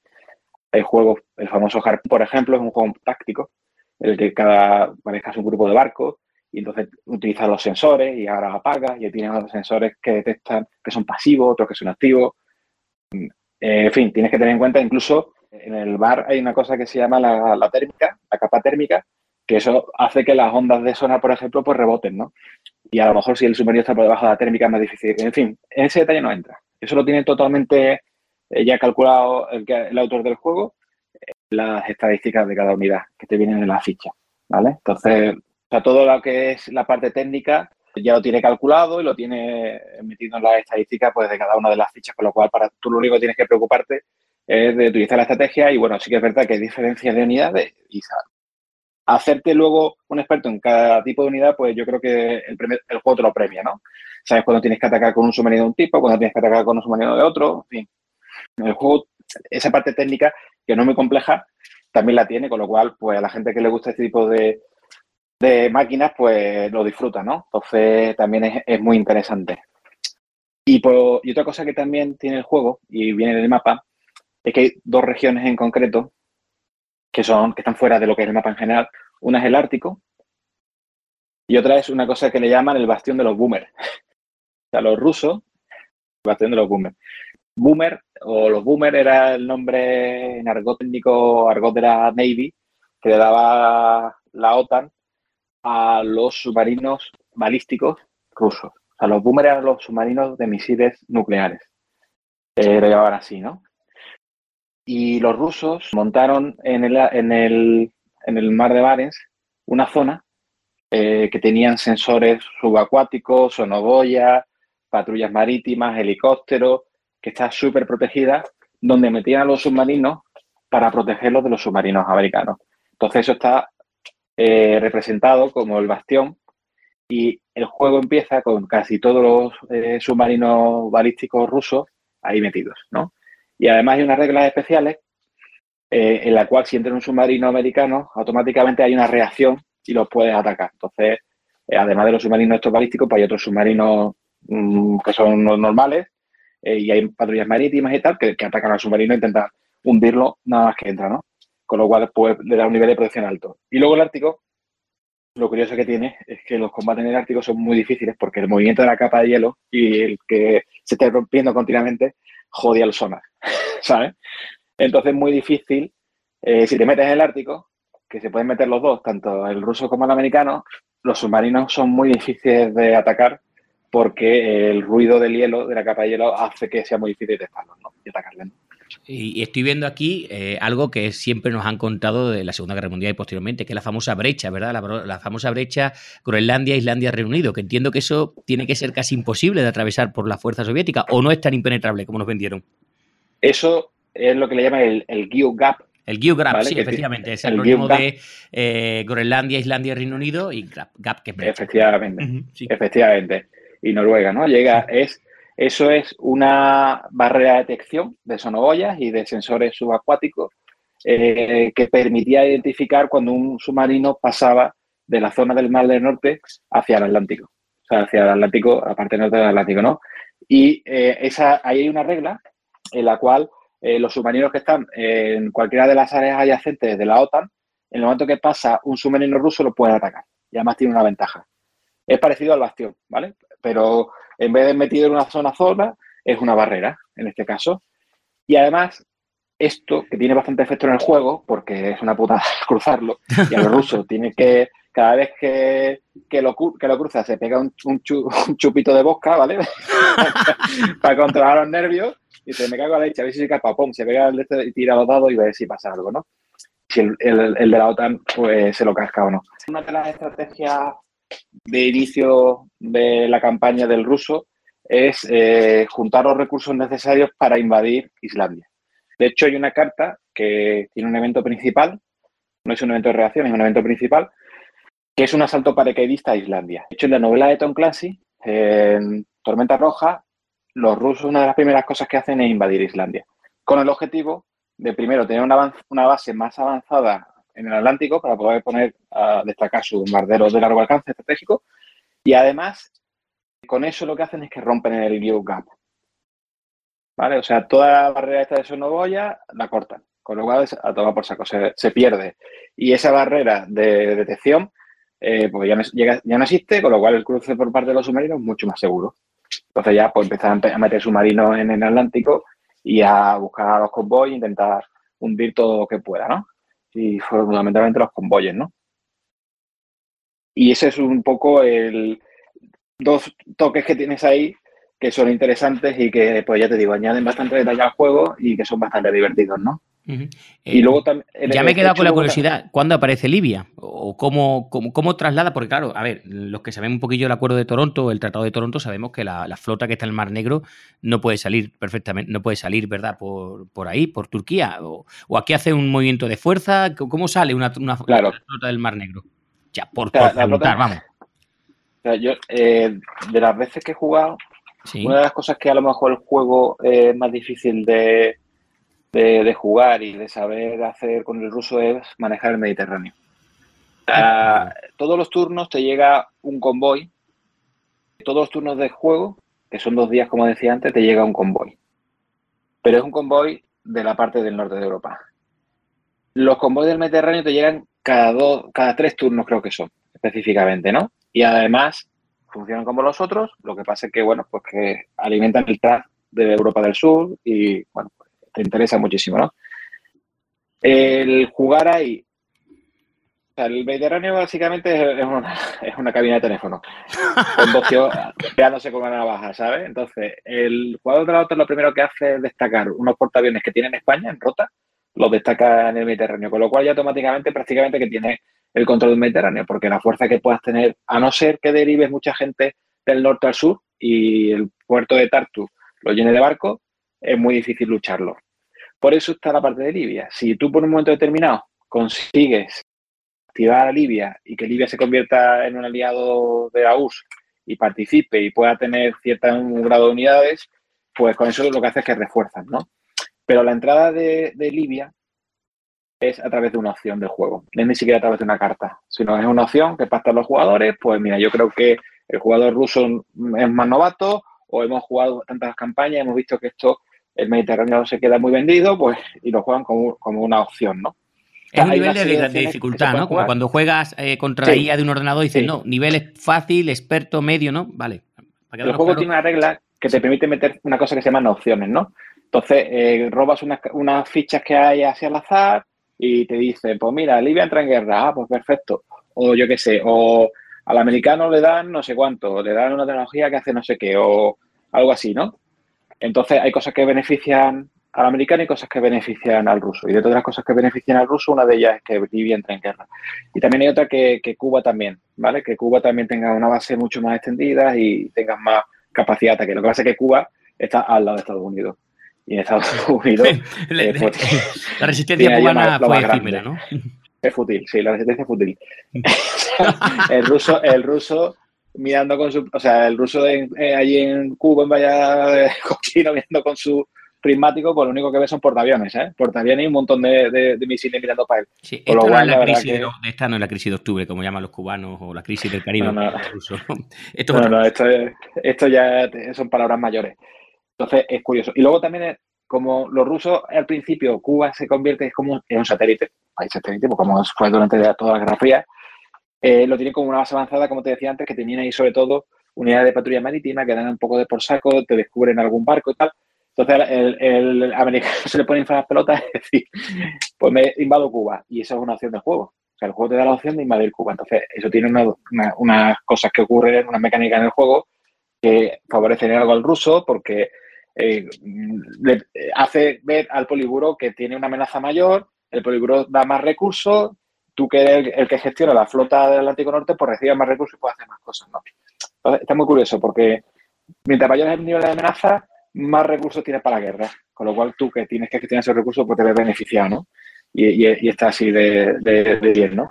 Hay juegos, el famoso Harpoon, por ejemplo, es un juego táctico, en el que cada manejas un grupo de barcos y entonces utilizas los sensores y ahora apagas y tienes otros sensores que detectan que son pasivos, otros que son activos. Eh, en fin, tienes que tener en cuenta incluso en el bar hay una cosa que se llama la, la térmica, la capa térmica, que eso hace que las ondas de sonar, por ejemplo, pues reboten, ¿no? Y a lo mejor si el submarino está por debajo de la térmica es más difícil. En fin, en ese detalle no entra. Eso lo tiene totalmente eh, ya calculado el, autor del juego, las estadísticas de cada unidad que te vienen en la ficha, ¿vale? Entonces, o sea, todo lo que es la parte técnica ya lo tiene calculado y lo tiene metido en las estadísticas pues, de cada una de las fichas, con lo cual para tú lo único que tienes que preocuparte es de utilizar la estrategia y bueno, sí que es verdad que hay diferencias de unidades y hacerte luego un experto en cada tipo de unidad, pues yo creo que el, juego te lo premia, ¿no? Sabes cuándo tienes que atacar con un submarino de un tipo, cuándo tienes que atacar con un submarino de otro, en fin. El juego, esa parte técnica, que no es muy compleja, también la tiene, con lo cual, pues a la gente que le gusta este tipo de, de máquinas, pues lo disfruta, ¿no? Entonces también es, muy interesante. Y, por- y otra cosa que también tiene el juego, y viene del mapa, es que hay dos regiones en concreto que son que están fuera de lo que es el mapa en general. Una es el Ártico y otra es una cosa que le llaman el bastión de los boomers. O sea, los rusos, el bastión de los boomers. Boomer o los boomers era el nombre en argot técnico, argot de la Navy, que le daba la OTAN a los submarinos balísticos rusos. O sea, los boomers eran los submarinos de misiles nucleares. Eh, lo llamaban así, ¿no? Y los rusos montaron en el, en el, en el mar de Barents una zona eh, que tenían sensores subacuáticos, sonoboya, patrullas marítimas, helicópteros, que está súper protegida, donde metían a los submarinos para protegerlos de los submarinos americanos. Entonces eso está eh, representado como el bastión y el juego empieza con casi todos los eh, submarinos balísticos rusos ahí metidos, ¿no? Y además hay unas reglas especiales eh, en la cual si entra un submarino americano, automáticamente hay una reacción y los puedes atacar. Entonces, eh, además de los submarinos estos balísticos, pues hay otros submarinos mm, que son los normales eh, y hay patrullas marítimas y tal que, atacan al submarino e intentan hundirlo nada más que entra, ¿no? Con lo cual, pues, le da un nivel de protección alto. Y luego el Ártico, lo curioso que tiene es que los combates en el Ártico son muy difíciles porque el movimiento de la capa de hielo y el que se esté rompiendo continuamente jodía el sonar, ¿sabes? Entonces es muy difícil, eh, si te metes en el Ártico, que se pueden meter los dos, tanto el ruso como el americano, los submarinos son muy difíciles de atacar porque el ruido del hielo, de la capa de hielo, hace que sea muy difícil detectarlos ¿no? y atacarles. ¿no? Y estoy viendo aquí eh, algo que siempre nos han contado de la Segunda Guerra Mundial y posteriormente, que es la famosa brecha, ¿verdad? La, la famosa brecha Groenlandia, Islandia, Reino Unido, que entiendo que eso tiene que ser casi imposible de atravesar por la fuerza soviética, o no es tan impenetrable como nos vendieron. Eso es lo que le llaman el, el Geo Gap. El Geograph, Vale, sí, que efectivamente, es el acrónimo de eh, Groenlandia, Islandia, Reino Unido y Gap, Gap, que es brecha. Efectivamente. Sí. Efectivamente. Y Noruega, ¿no? Llega, es, eso es una barrera de detección de sonoboyas y de sensores subacuáticos eh, que permitía identificar cuando un submarino pasaba de la zona del Mar del Norte hacia el Atlántico. O sea, hacia el Atlántico, la parte norte del Atlántico, ¿no? Y eh, esa, ahí hay una regla en la cual eh, los submarinos que están en cualquiera de las áreas adyacentes de la OTAN, en el momento que pasa un submarino ruso, lo pueden atacar. Y además tiene una ventaja. Es parecido al bastión, ¿vale? Pero en vez de metido en una zona zona, es una barrera, en este caso. Y además, esto, que tiene bastante efecto en el juego, porque es una puta cruzarlo, y a los rusos tiene que, cada vez que, que, lo, que lo cruza, se pega un, un chupito de bosca, ¿vale? Para controlar los nervios, se me cago a la leche, a ver si se capa, pum, se pega el este y tira los dados y ve si pasa algo, ¿no? Si el, el- el de la OTAN, pues se lo casca o no. Una de las estrategias de inicio de la campaña del ruso es eh, juntar los recursos necesarios para invadir Islandia. De hecho, hay una carta que tiene un evento principal, no es un evento de reacción, es un evento principal, que es un asalto paracaidista a Islandia. De hecho, en la novela de Tom Clancy, en Tormenta Roja, los rusos una de las primeras cosas que hacen es invadir Islandia, con el objetivo de primero tener una, base más avanzada en el Atlántico para poder poner a destacar sus bombarderos de largo alcance estratégico y además con eso lo que hacen es que rompen el Geo Gap. ¿Vale? O sea, toda la barrera esta de sonoboya la cortan, con lo cual a tomar por saco, se, pierde. Y esa barrera de detección eh, pues ya no, ya no existe, con lo cual el cruce por parte de los submarinos es mucho más seguro. Entonces ya pues empiezan a meter submarinos en el Atlántico y a buscar a los convoyes, intentar hundir todo lo que pueda, ¿no? Y fundamentalmente los convoyes, ¿no? Y ese es un poco el dos toques que tienes ahí que son interesantes y que, pues ya te digo, añaden bastante detalle al juego y que son bastante divertidos, ¿no? Y Eh, luego también... Ya me he quedado con la curiosidad, ¿cuándo aparece Libia? ¿O cómo, cómo, cómo traslada? Porque claro, a ver, los que sabemos un poquillo el acuerdo de Toronto, el Tratado de Toronto, sabemos que la, la flota que está en el Mar Negro no puede salir perfectamente, no puede salir, ¿verdad? Por, por ahí, por Turquía. O, o aquí hace un movimiento de fuerza. ¿Cómo sale una, una Claro. flota del Mar Negro? Ya, por, O sea, por preguntar, flota- vamos. Yo, eh, de las veces que he jugado, Sí. Una de las cosas que a lo mejor el juego es más difícil de, de- jugar y de saber hacer con el ruso es manejar el Mediterráneo. Ah, todos los turnos te llega un convoy. Todos los turnos de juego, que son dos días como decía antes, te llega un convoy. Pero es un convoy de la parte del norte de Europa. Los convoys del Mediterráneo te llegan cada dos, cada tres turnos creo que son, específicamente, ¿no? Y además funcionan como los otros, lo que pasa es que, bueno, pues que alimentan el TRAF de Europa del Sur y, bueno, te interesa muchísimo, ¿no? El jugar ahí, el Mediterráneo básicamente es una, es una cabina de teléfono, con dos tíos pegándose con una navaja, ¿sabes? Entonces, el jugador de la otra lo primero que hace es destacar unos portaaviones que tiene en España, en rota, los destaca en el Mediterráneo, con lo cual ya automáticamente prácticamente que tiene el control del Mediterráneo, porque la fuerza que puedas tener, a no ser que derives mucha gente del norte al sur y el puerto de Tartu lo llene de barcos, es muy difícil lucharlo. Por eso está la parte de Libia. Si tú por un momento determinado consigues activar a Libia y que Libia se convierta en un aliado de la URSS y participe y pueda tener cierto grado de unidades, pues con eso lo que hace es que refuerzan, ¿no? Pero la entrada de, de Libia es a través de una opción del juego, no es ni siquiera a través de una carta, sino es una opción que pactan los jugadores, pues mira, yo creo que el jugador ruso es más novato o hemos jugado tantas campañas, hemos visto que esto, el Mediterráneo se queda muy vendido, pues y lo juegan como, como una opción, ¿no? Es un nivel de, dificultad, ¿no? Como cuando juegas eh, contra la Sí. IA de un ordenador y dices, Sí. no, nivel es fácil, experto, medio, ¿no? Vale. El juego tiene una regla que te permite meter una cosa que se llaman opciones, ¿no? Entonces, eh, robas unas, unas fichas que hay así al azar y te dice, pues mira, Libia entra en guerra, ah, pues perfecto. O yo qué sé, o al americano le dan no sé cuánto, le dan una tecnología que hace no sé qué, o algo así, ¿no? Entonces, hay cosas que benefician al americano y cosas que benefician al ruso. Y de todas las cosas que benefician al ruso, una de ellas es que Libia entra en guerra. Y también hay otra que, que Cuba también, ¿vale? Que Cuba también tenga una base mucho más extendida y tenga más capacidad de ataque. Lo que pasa es que Cuba está al lado de Estados Unidos. Y en Estados Unidos eh, pues, la resistencia cubana fue efímera, ¿no? es fútil, sí, la resistencia es fútil. el ruso, el ruso mirando con su, o sea, el ruso de- eh, allí en Cuba, en Valla Cochino, mirando con su prismático, pues lo único que ve son portaaviones, ¿eh? Portaaviones y un montón de, de- de misiles mirando para él. Sí, lo no es la crisis que- esta no es la crisis de octubre, como llaman los cubanos, o la crisis del Caribe. No, no. Esto es No, esto, es- esto ya son palabras mayores. Entonces, es curioso. Y luego también, es, como los rusos al principio, Cuba se convierte es como en un satélite, país satélite, pues como fue durante toda la Guerra Fría, eh, lo tienen como una base avanzada, como te decía antes, que tenían ahí sobre todo unidades de patrulla marítima que dan un poco de por saco, te descubren algún barco y tal. Entonces, el, el americano se le pone inflar las pelotas y decir, pues me invado Cuba. Y eso es una opción del juego. O sea, el juego te da la opción de invadir Cuba. Entonces, eso tiene una- una- unas cosas que ocurren, unas mecánicas en el juego que favorecen algo al ruso porque eh, le eh, hace ver al poliburo que tiene una amenaza mayor, el poliburo da más recursos, tú que eres el, que gestiona la flota del Atlántico Norte, pues recibes más recursos y puedes hacer más cosas, ¿no? Entonces, está muy curioso porque mientras mayor es el nivel de amenaza, más recursos tienes para la guerra. Con lo cual tú que tienes que gestionar esos recursos, pues te ves beneficiado, ¿no? Y, y- está así de, de- de bien, ¿no?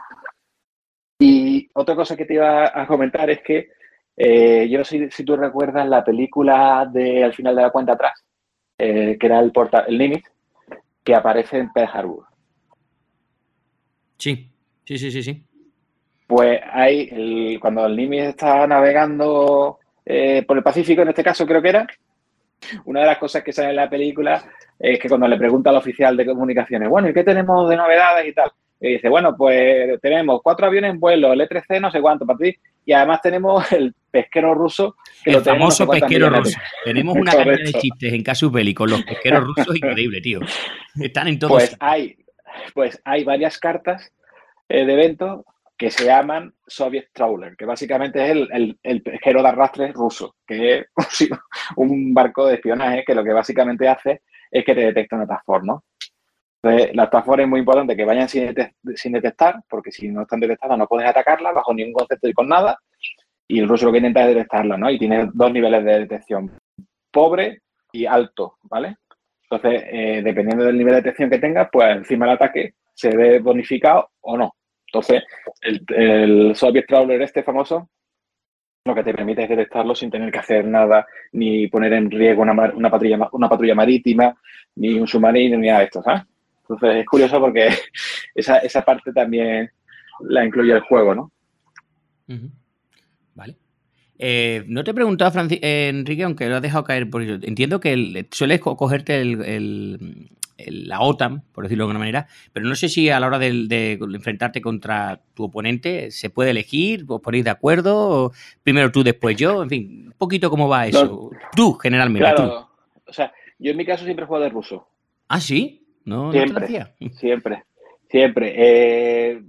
Y otra cosa que te iba a comentar es que eh, yo no sé si tú recuerdas la película de Al final de la cuenta atrás, eh, que era el, porta el Limit, que aparece en Pearl Harbor. Sí, sí, sí, sí, sí. Pues hay, el- cuando el Nimitz está navegando eh, por el Pacífico, en este caso creo que era, una de las cosas que sale en la película es que cuando le pregunta al oficial de comunicaciones, bueno, ¿y qué tenemos de novedades y tal? Y dice, bueno, pues tenemos cuatro aviones en vuelo, el E-3C, no sé cuánto, para ti, y además tenemos el pesquero ruso. que El lo tenemos no sé famoso pesquero ruso. Tenemos una cantidad de chistes en Casus Belli con los pesqueros rusos increíble, tío. Están en todos. Pues hay, pues hay varias cartas eh, de eventos que se llaman Soviet Trawler, que básicamente es el, el, el pesquero de arrastre ruso, que es un barco de espionaje que lo que básicamente hace es que te detecta una task force, ¿no? Entonces, las es muy importante que vayan sin, detec- sin detectar, porque si no están detectadas no puedes atacarlas bajo ningún concepto y con nada, y el ruso lo que intenta es detectarla, ¿no? Y tiene dos niveles de detección, pobre y alto, ¿vale? Entonces, eh, dependiendo del nivel de detección que tenga, pues encima del ataque se ve bonificado o no. Entonces, el, el Trawler este famoso, lo que te permite es detectarlo sin tener que hacer nada, ni poner en riesgo una, una, patrulla, una patrulla marítima, ni un submarino, ni nada de esto, ¿sabes? Entonces, es curioso porque esa, esa parte también la incluye el juego, ¿no? Vale. Eh, no te he preguntado, Franci- eh, Enrique, aunque lo has dejado caer por eso. Entiendo que el- sueles co- cogerte el- la OTAN, por decirlo de alguna manera, pero no sé si a la hora de, de enfrentarte contra tu oponente se puede elegir, os ponéis de acuerdo, o primero tú, después yo, en fin, un poquito cómo va eso. Tú, generalmente. tú. Claro, o sea, yo en mi caso siempre juego de ruso. Ah, sí, no, no Siempre. hacía. Siempre, siempre. Eh,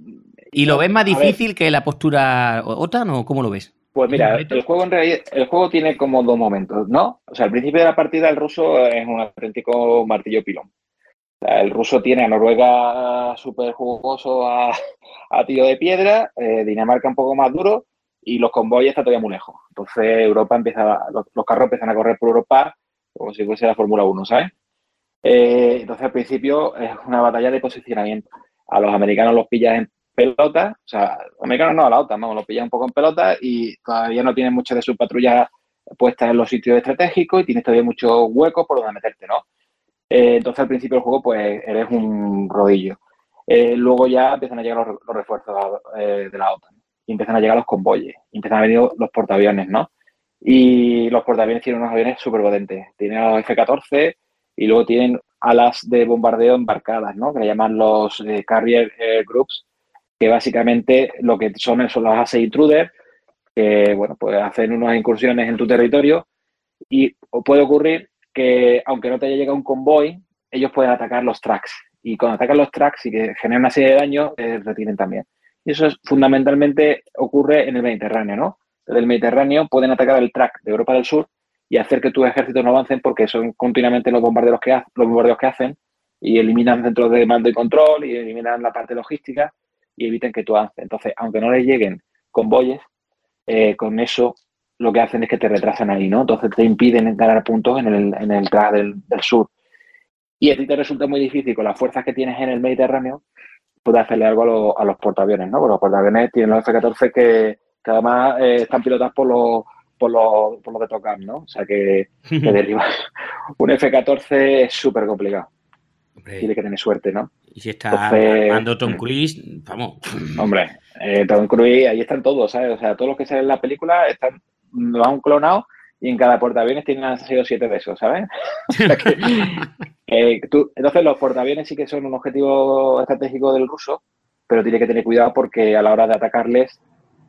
¿Y lo ves más ver, difícil que la postura OTAN o cómo lo ves? Pues mira, el juego en realidad, el juego tiene como dos momentos, ¿no? O sea, al principio de la partida el ruso es un auténtico martillo pilón. El ruso tiene a Noruega súper jugoso a, a tiro de piedra, eh, Dinamarca un poco más duro y los convoyes están todavía muy lejos. Entonces Europa empieza, los, los carros empiezan a correr por Europa como si fuese la Fórmula 1, ¿sabes? Eh, entonces al principio es una batalla de posicionamiento. A los americanos los pillas en pelota, o sea, los americanos no a la OTAN, vamos, lo pillan un poco en pelota y todavía no tienen muchas de sus patrullas puestas en los sitios estratégicos y tienes todavía muchos huecos por donde meterte, ¿no? Eh, entonces al principio del juego pues eres un rodillo. Eh, luego ya empiezan a llegar los, refuerzos eh, de la OTAN y empiezan a llegar los convoyes, empiezan a venir los portaaviones, ¿no? Y los portaaviones tienen unos aviones súper potentes. Tienen los F-14 y luego tienen alas de bombardeo embarcadas, ¿no? Que le llaman los eh, Carrier Groups, que básicamente lo que son son los AC Intruder, que, bueno, pues hacen unas incursiones en tu territorio y puede ocurrir que, aunque no te haya llegado un convoy, ellos pueden atacar los tracks. Y cuando atacan los tracks y que generan una serie de daños, eh, retienen también. Y eso es, fundamentalmente ocurre en el Mediterráneo, ¿no? Desde el Mediterráneo pueden atacar el track de Europa del Sur y hacer que tus ejércitos no avancen porque son continuamente los bombardeos que, los bombardeos que hacen y eliminan centros de mando y control y eliminan la parte logística y eviten que tú avances. Entonces, aunque no les lleguen convoyes, eh, con eso lo que hacen es que te retrasan ahí, ¿no? Entonces te impiden ganar puntos en el, en el track del, del sur. Y a ti te resulta muy difícil con las fuerzas que tienes en el Mediterráneo poder hacerle algo a, los- a los portaaviones, ¿no? Porque los portaaviones tienen los F-14 que, que además eh, están pilotados por los por los, por los de Tocam, ¿no? O sea que, que derribar un F-14 es súper complicado. Hombre, Tiene que tener suerte, ¿no? y si está Entonces- armando Tom Cruise, vamos. Hombre, eh, Tom Cruise, ahí están todos, ¿sabes? O sea, todos los que salen en la película están, van clonados y en cada portaaviones tienen han sido siete de ¿sabes? Entonces, los portaaviones sí que son un objetivo estratégico del ruso, pero tiene que tener cuidado porque a la hora de atacarles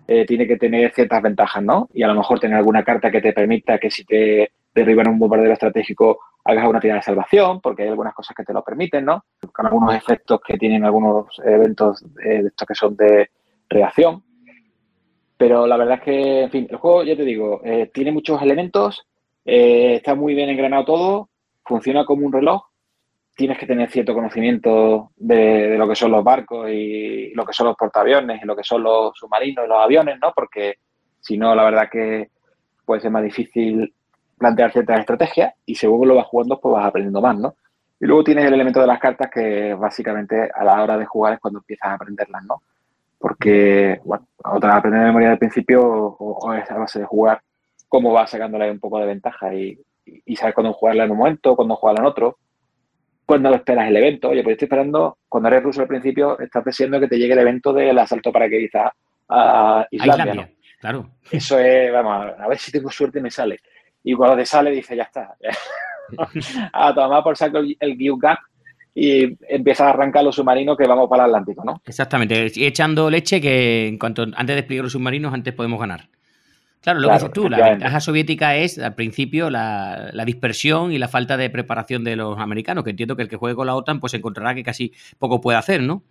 eh, tiene que tener ciertas ventajas, ¿no? Y a lo mejor tener alguna carta que te permita que si te derriban un bombardero estratégico hagas una tirada de salvación, porque hay algunas cosas que te lo permiten, ¿no? Con algunos efectos que tienen algunos eventos eh, estos que son de reacción. Pero la verdad es que, en fin, el juego, ya te digo, eh, tiene muchos elementos, eh, está muy bien engranado todo, funciona como un reloj, tienes que tener cierto conocimiento de, de lo que son los barcos y lo que son los portaaviones y lo que son los submarinos y los aviones, ¿no? Porque si no, la verdad que puede ser más difícil plantear ciertas estrategias y según lo vas jugando, pues vas aprendiendo más, ¿no? Y luego tienes el elemento de las cartas que básicamente a la hora de jugar es cuando empiezas a aprenderlas, ¿no? Porque, bueno, otra aprender de memoria del principio o, o es a base de jugar cómo vas sacándole un poco de ventaja y, y, y saber cuándo jugarla en un momento, cuándo jugarla en otro, cuándo lo esperas el evento. Oye, pues estoy esperando, cuando eres ruso al principio, estás deseando que te llegue el evento del asalto paracaidista a A Islandia, Islandia, ¿no? claro. Eso es, vamos, a ver si tengo suerte y me sale. Y cuando te sale, dice, ya está. a tomar por saco el, el Gyugap y empieza a arrancar los submarinos que vamos para el Atlántico, ¿no? Exactamente. Y echando leche que en cuanto antes de despliegar los submarinos, antes podemos ganar. Claro, lo Claro, que dices tú, la ventaja soviética es al principio la, la dispersión y la falta de preparación de los americanos, que entiendo que el que juegue con la OTAN pues encontrará que casi poco puede hacer, ¿no?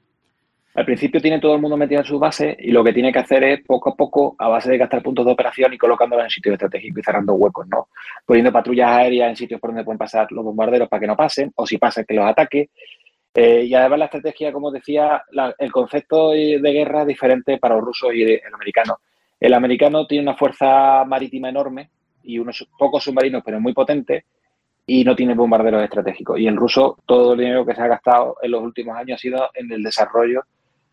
Al principio tiene todo el mundo metido en su base y lo que tiene que hacer es poco a poco, a base de gastar puntos de operación y colocándolos en sitios estratégicos y cerrando huecos, ¿no? Poniendo patrullas aéreas en sitios por donde pueden pasar los bombarderos para que no pasen, o si pasan, que los ataque. Eh, y además la estrategia, como decía, la- el concepto de guerra es diferente para los rusos y el americano. El americano tiene una fuerza marítima enorme y unos pocos submarinos, pero muy potentes, y no tiene bombarderos estratégicos. Y el ruso, todo el dinero que se ha gastado en los últimos años ha sido en el desarrollo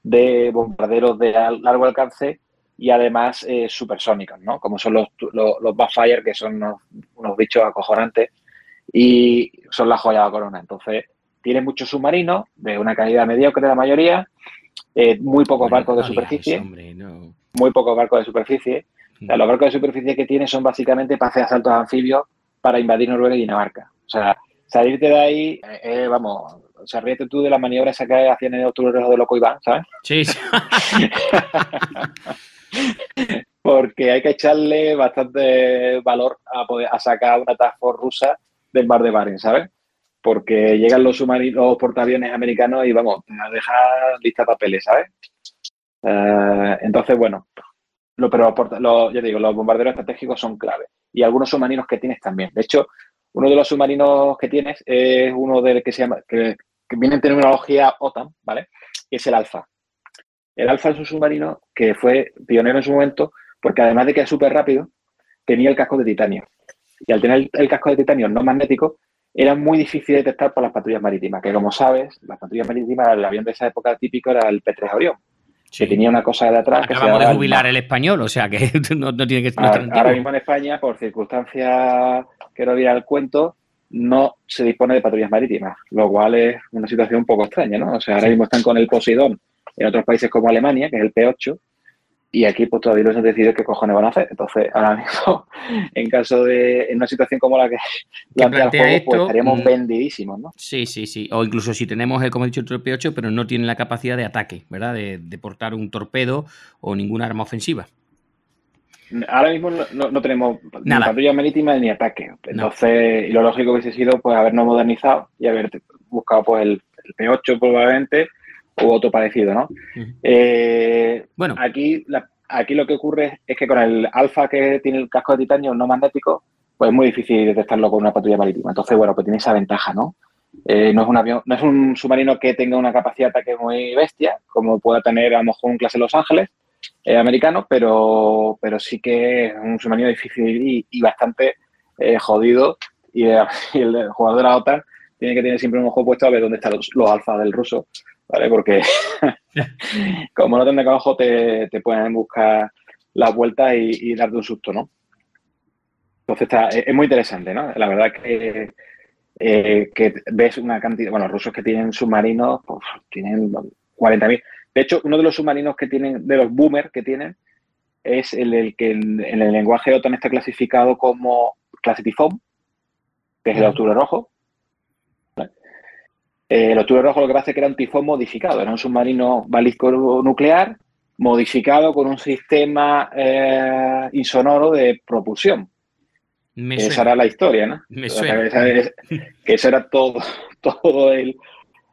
de bombarderos de largo alcance y además eh, supersónicos, ¿no? Como son los, los, los Backfire, que son unos, unos bichos acojonantes y son la joya de la corona. Entonces, tiene muchos submarinos de una calidad mediocre la mayoría, eh, muy pocos barcos de superficie, eso, hombre, no. muy pocos barcos de superficie. O sea, los barcos de superficie que tiene son básicamente para hacer asaltos anfibios para invadir Noruega y Dinamarca. O sea, salirte de ahí, eh, vamos, o sea, ríete tú de la maniobra esa que hacían en el de Loco Iván, ¿sabes? Sí, sí. Porque hay que echarle bastante valor a, poder, a sacar una Task Force rusa del mar de Barents, ¿sabes? Porque llegan los submarinos, los portaaviones americanos y vamos, te dejan lista papeles, ¿sabes? Eh, entonces, bueno, lo, pero los porta- lo- ya digo, los bombarderos estratégicos son clave. Y algunos submarinos que tienes también. De hecho, uno de los submarinos que tienes es uno del que se llama, que, que viene en terminología OTAN, ¿vale? Y es el Alfa. El Alfa es un submarino que fue pionero en su momento porque además de que es súper rápido, tenía el casco de titanio. Y al tener el, casco de titanio no magnético, era muy difícil de detectar por las patrullas marítimas, que como sabes, las patrullas marítimas, el avión de esa época típico era el P-3 Orión. que tenía una cosa de atrás. que se Acabamos de el jubilar el español, o sea que no, no tiene que no es Ahora, ahora mismo en España, por circunstancias que no viera el cuento, no se dispone de patrullas marítimas, lo cual es una situación un poco extraña, ¿no? O sea, ahora mismo están con el Poseidón en otros países como Alemania, que es el P8, y aquí pues todavía no se han decidido qué cojones van a hacer. Entonces, ahora mismo, en caso de, en una situación como la que plantea el juego, esto, pues estaríamos mm, vendidísimos, ¿no? Sí, sí, sí. O incluso si tenemos, el, como he dicho, el torpedo 8, pero no tiene la capacidad de ataque, ¿verdad? De, de portar un torpedo o ninguna arma ofensiva. Ahora mismo no, no- no tenemos Nada. ni patrulla marítima ni ataque. Entonces, y lo lógico hubiese sido pues habernos modernizado y haber buscado pues el, el P8 probablemente o otro parecido, ¿no? Eh, Bueno. aquí, la- aquí lo que ocurre es que con el alfa que tiene el casco de titanio no magnético, pues es muy difícil detectarlo con una patrulla marítima. Entonces, bueno, pues tiene esa ventaja, ¿no? Eh, no es un avión, no es un submarino que tenga una capacidad de ataque muy bestia, como pueda tener a lo mejor un clase Los Ángeles eh, americano, pero, pero sí que es un submarino difícil y, y bastante eh, jodido. Y, eh, y el jugador de la OTAN tiene que tener siempre un ojo puesto a ver dónde están los, los alfas del ruso, ¿vale? Porque como no tenga ojo, te, te pueden buscar las vueltas y, y darte un susto, ¿no? Entonces está, es es muy interesante, ¿no? La verdad que, eh, que ves una cantidad, bueno, los rusos que tienen submarinos, pues, tienen 40.000. De hecho, uno de los submarinos que tienen, de los boomers que tienen, es el, el que en, en el lenguaje OTAN está clasificado como clase tifón, que es el octubre rojo. ¿vale? Eh, el octubre rojo lo que pasa es que era un tifón modificado, era un submarino balístico nuclear modificado con un sistema eh, insonoro de propulsión. Me Esa suena. era la historia, ¿no? Me O sea, suena. esa que eso era todo, todo el,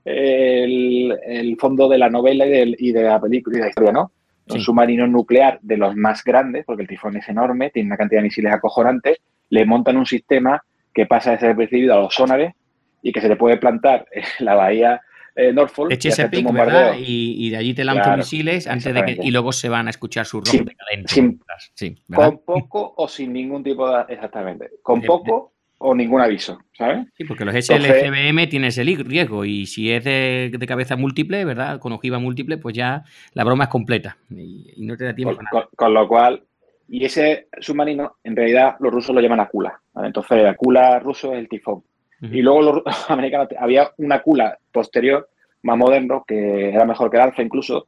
el, el fondo de la novela y, del- y de la película y de la historia, ¿no? Un Sí. submarino nuclear de los más grandes, porque el tifón es enorme, tiene una cantidad de misiles acojonantes, le montan un sistema que pasa de ser percibido a los sonares y que se le puede plantar en la bahía eh, Norfolk. De Chesapeake, un ¿verdad? Y, y de allí te lanzan Claro, misiles antes de que, y luego se van a escuchar sus Sin- rojos decadentes. sí. Con poco o sin ningún tipo de... Exactamente. Con poco o ningún aviso, ¿sabes? Sí, porque los SLCBM tienen ese li- riesgo y si es de, de cabeza múltiple, ¿verdad? Con ojiva múltiple, pues ya la broma es completa y, y no te da tiempo Con, nada. con- con lo cual, y ese submarino, en realidad, los rusos lo llaman Akula. ¿vale? Entonces, Akula ruso es el tifón. Y luego los americanos, había una Akula posterior, más moderno, que era mejor que el Alfa incluso,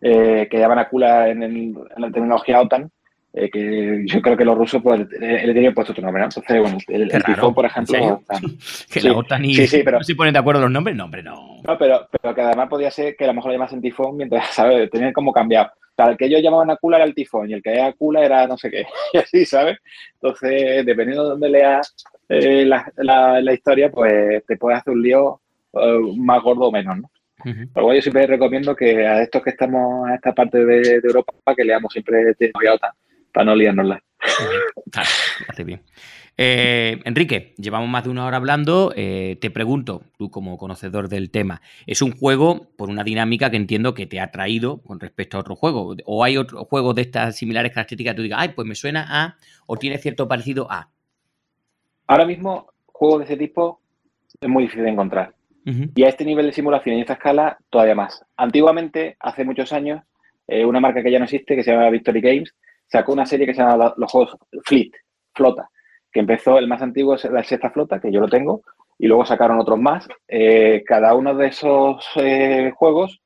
eh, que llaman Akula en, el- en la terminología OTAN, eh, que yo creo que los rusos pues, le, le tenían puesto otro nombre. ¿no? Entonces, bueno, el, tifón, por ¿en ejemplo, Que sí, la OTAN y sí, sí, pero- no se ponen de acuerdo los nombres, no, hombre, no. No, pero, pero que además podía ser que a lo mejor lo llamasen tifón mientras, ¿sabes? Tenían como cambiado. O sea, el que ellos llamaban Akula era el tifón y el que era Akula era no sé qué. Y así, ¿sabes? Entonces, dependiendo de dónde leas eh, la, la- la historia, pues te puede hacer un lío eh, más gordo o menos, ¿no? Ujú. Pero yo siempre recomiendo que a estos que estamos en esta parte de, de Europa, que leamos siempre de OTAN, para no liárnosla. Claro, hace bien. Eh, Enrique, llevamos más de una hora hablando. eh, te pregunto, tú como conocedor del tema, ¿es un juego por una dinámica que entiendo que te ha traído con respecto a otro juego? ¿O hay otro juego de estas similares características que tú digas, ay, pues me suena a, o tiene cierto parecido a? Ahora mismo, juegos de ese tipo es muy difícil de encontrar. Y a este nivel de simulación y a esta escala, todavía más. Antiguamente, hace muchos años, eh, una marca que ya no existe, que se llama Victory Games, sacó una serie que se llama la- los juegos Fleet, Flota, que empezó, el más antiguo es la sexta flota, que yo lo tengo, y luego sacaron otros más. Eh, cada uno de esos eh, juegos,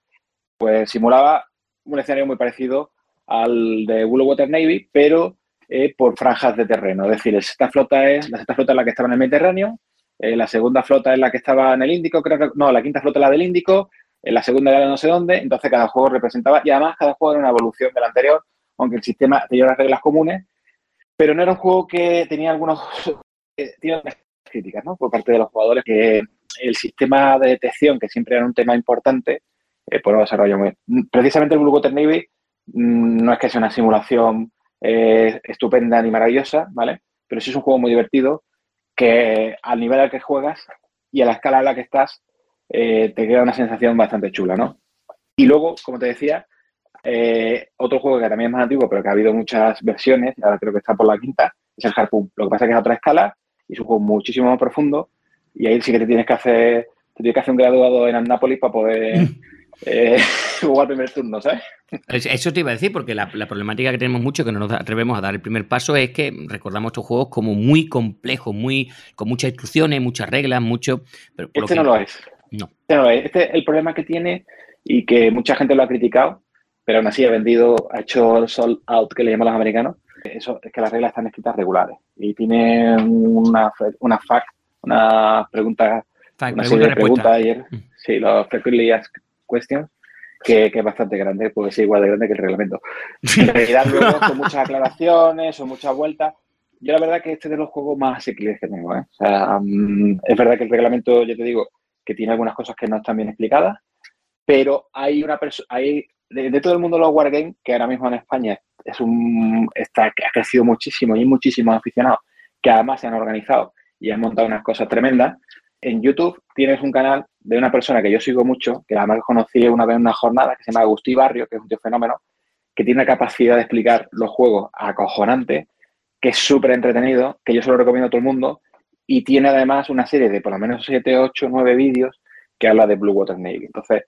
pues simulaba un escenario muy parecido al de Blue Water Navy, pero eh, por franjas de terreno. Es decir, la sexta flota es la sexta flota la que estaba en el Mediterráneo, la segunda flota es la que estaba en el Índico, creo que, no, la quinta flota es la del Índico, la segunda era no sé dónde, entonces cada juego representaba, y además cada juego era una evolución del anterior, aunque el sistema tenía unas reglas comunes, pero no era un juego que tenía algunos eh, críticas, ¿no? Por parte de los jugadores, que el sistema de detección, que siempre era un tema importante, eh, pues no desarrolló muy bien. Precisamente el Blue Water Navy mm, no es que sea una simulación eh, estupenda ni maravillosa, ¿vale? Pero sí es un juego muy divertido que al nivel al que juegas y a la escala a la que estás, eh, te queda una sensación bastante chula, ¿no? Y luego, como te decía, eh, otro juego que también es más antiguo, pero que ha habido muchas versiones, ahora creo que está por la quinta, es el Harpoon. Lo que pasa es que es a otra escala y es un juego muchísimo más profundo y ahí sí que te tienes que hacer, te tienes que hacer un graduado en Annapolis para poder eh, jugar al primer turno, ¿sabes? Es- Eso te iba a decir, porque la, la problemática que tenemos mucho, que no nos atrevemos a dar el primer paso, es que recordamos estos juegos como muy complejos, muy con muchas instrucciones, muchas reglas, mucho. Pero por Este que- no lo es. No. Este no lo es. Este es el problema que tiene y que mucha gente lo ha criticado, pero aún así ha vendido, ha hecho el sold out que le llaman los americanos. Eso es que las reglas están escritas regulares y tiene una, una fact, una pregunta, Fa- una serie de preguntas ayer, Mm. sí, los frequently asked questions, que, que es bastante grande, puede ser igual de grande que el reglamento. En realidad luego son muchas aclaraciones, son muchas vueltas. Yo la verdad que este es de los juegos más asequibles que tengo. ¿eh? O sea, mm, es verdad que el reglamento, yo te digo, que tiene algunas cosas que no están bien explicadas, pero hay una persona, hay de, todo el mundo los wargames, que ahora mismo en España es un, está, ha crecido muchísimo y hay muchísimos aficionados que además se han organizado y han montado unas cosas tremendas. En YouTube tienes un canal de una persona que yo sigo mucho, que además conocí una vez en una jornada, que se llama Agustí Barrio, que es un tío fenómeno, que tiene la capacidad de explicar los juegos acojonante, que es súper entretenido, que yo se lo recomiendo a todo el mundo, y tiene además una serie de por lo menos 7, 8, 9 vídeos que habla de Blue Water Snake. Entonces,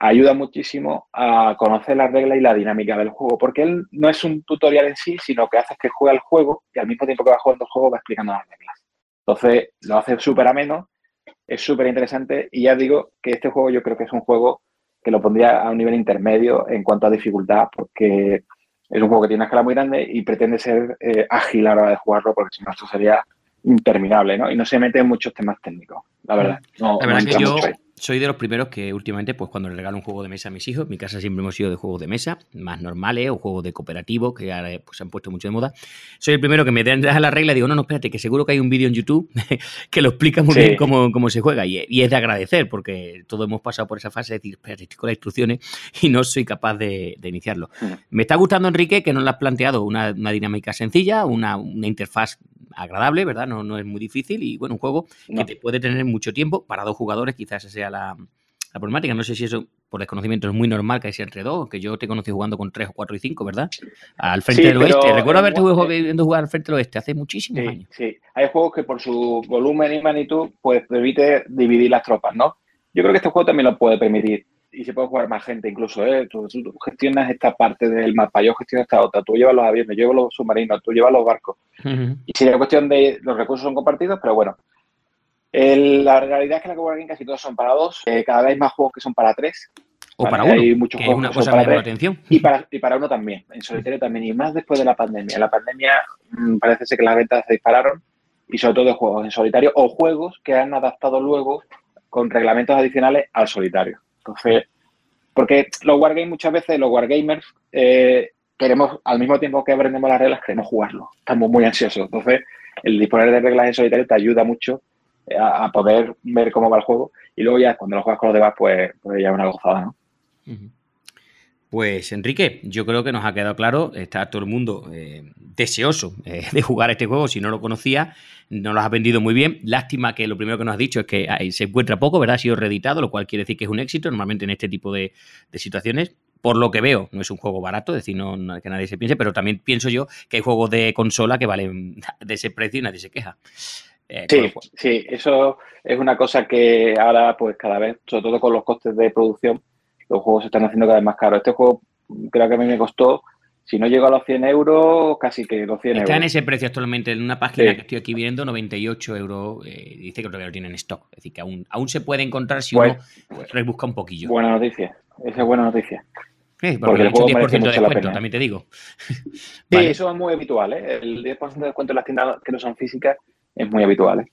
ayuda muchísimo a conocer las reglas y la dinámica del juego, porque él no es un tutorial en sí, sino que hace que juega el juego y al mismo tiempo que va jugando el juego va explicando las reglas. Entonces, lo hace súper ameno, es súper interesante y ya digo que este juego yo creo que es un juego que lo pondría a un nivel intermedio en cuanto a dificultad, porque es un juego que tiene una escala muy grande y pretende ser eh, ágil a la hora de jugarlo, porque si no esto sería interminable, ¿no? Y no se mete en muchos temas técnicos, la verdad. No, La no verdad que yo mucho ahí. Soy de los primeros que últimamente, pues cuando le regalo un juego de mesa a mis hijos, en mi casa siempre hemos sido de juegos de mesa, más normales o juegos de cooperativo, que ahora pues, se han puesto mucho de moda. Soy el primero que me da la regla y digo, no, no, espérate, que seguro que hay un vídeo en YouTube que lo explica muy Sí. bien cómo, cómo se juega. Y, y es de agradecer, porque todos hemos pasado por esa fase de decir, espérate, estoy con las instrucciones y no soy capaz de, de iniciarlo. Ujú. Me está gustando, Enrique, que nos lo has planteado una, una dinámica sencilla, una, una interfaz agradable, ¿verdad? No, no es muy difícil y, bueno, un juego que te puede tener mucho tiempo. Para dos jugadores quizás esa sea la, la problemática. No sé si eso, por desconocimiento, es muy normal que sea entre dos, que yo te conocí jugando con tres o cuatro y cinco, ¿verdad? Al frente Sí, del oeste. Recuerdo haberte jugado- viendo jugar al frente del oeste hace muchísimos Sí, años. sí. Hay juegos que por su volumen y magnitud, pues permite dividir las tropas, ¿no? Yo creo que este juego también lo puede permitir. Y se puede jugar más gente incluso, ¿eh? Tú, gestionas esta parte del mapa, yo gestiono esta otra, tú llevas los aviones, yo llevo los submarinos, tú llevas los barcos. Ujú. Y sería cuestión de los recursos son compartidos, pero bueno. El- la realidad es que la Coworking Game casi todos son para dos. Eh, cada vez hay más juegos que son para tres. O para uno, hay muchos que es juegos una que cosa para la tres. atención. Y para, y para uno también, en solitario también, y más después de la pandemia. La pandemia mm, parece ser que las ventas se dispararon, y sobre todo de juegos en solitario o juegos que han adaptado luego con reglamentos adicionales al solitario. Entonces, porque los wargames muchas veces, los wargamers, eh, queremos, al mismo tiempo que aprendemos las reglas, queremos jugarlo. Estamos muy ansiosos. Entonces, el disponer de reglas en solitario te ayuda mucho a, a poder ver cómo va el juego, y luego ya cuando lo juegas con los demás, pues, pues ya es una gozada, ¿no? Pues Enrique, yo creo que nos ha quedado claro, está todo el mundo eh, deseoso eh, de jugar este juego, si no lo conocía, no lo has vendido muy bien, lástima que lo primero que nos has dicho es que ahí se encuentra poco, ¿verdad? Ha sido reeditado, lo cual quiere decir que es un éxito, normalmente en este tipo de, de situaciones, por lo que veo, no es un juego barato, es decir, no, no- que nadie se piense, pero también pienso yo que hay juegos de consola que valen de ese precio y nadie se queja. Eh, Sí, cual- sí, eso es una cosa que ahora, pues cada vez, sobre todo con los costes de producción, los juegos se están haciendo cada vez más caros. Este juego creo que a mí me costó, si no llegó a los 100 euros, casi que los 100 Está en euros. ese precio actualmente en una página Sí. que estoy aquí viendo, 98 euros. eh, dice que todavía lo tiene en stock. Es decir, que aún, aún se puede encontrar si Pues- uno rebusca un poquillo. Buena noticia, esa es buena noticia. Eh, porque porque el juego 10% de merece descuento, también te digo. Sí, Vale. eso es muy habitual, ¿eh? El 10% de descuento en las tiendas que no son físicas es muy habitual.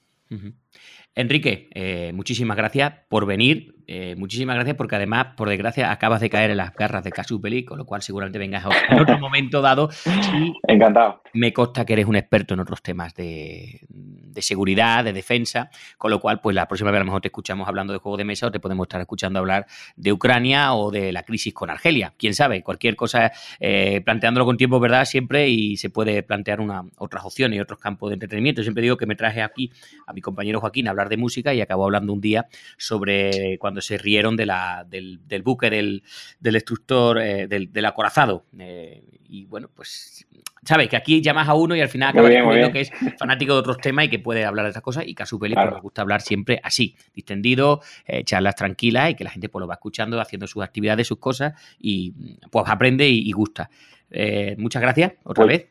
Enrique, eh, muchísimas gracias por venir. eh, muchísimas gracias porque además, por desgracia, acabas de caer en las garras de Casupeli, con lo cual seguramente vengas a- en otro momento dado. Y Encantado. me consta que eres un experto en otros temas de, de seguridad, de defensa, con lo cual, pues la próxima vez a lo mejor te escuchamos hablando de juegos de mesa o te podemos estar escuchando hablar de Ucrania o de la crisis con Argelia. Quién sabe, cualquier cosa, eh, planteándolo con tiempo, ¿verdad? Siempre y se puede plantear una, otras opciones y otros campos de entretenimiento. Siempre digo que me traje aquí a mi compañero Joaquín a hablar de música y acabó hablando un día sobre cuando se rieron de la, del, del buque del, del destructor, eh, del, del acorazado. Eh, y bueno, pues sabes que aquí llamas a uno y al final acabas descubriendo que es fanático de otros temas y que puede hablar de estas cosas y Casupeli Claro. pues, nos gusta hablar siempre así, distendido, eh, charlas tranquilas y que la gente pues lo va escuchando, haciendo sus actividades, sus cosas y pues aprende y, y gusta. Eh, muchas gracias otra Pues, vez.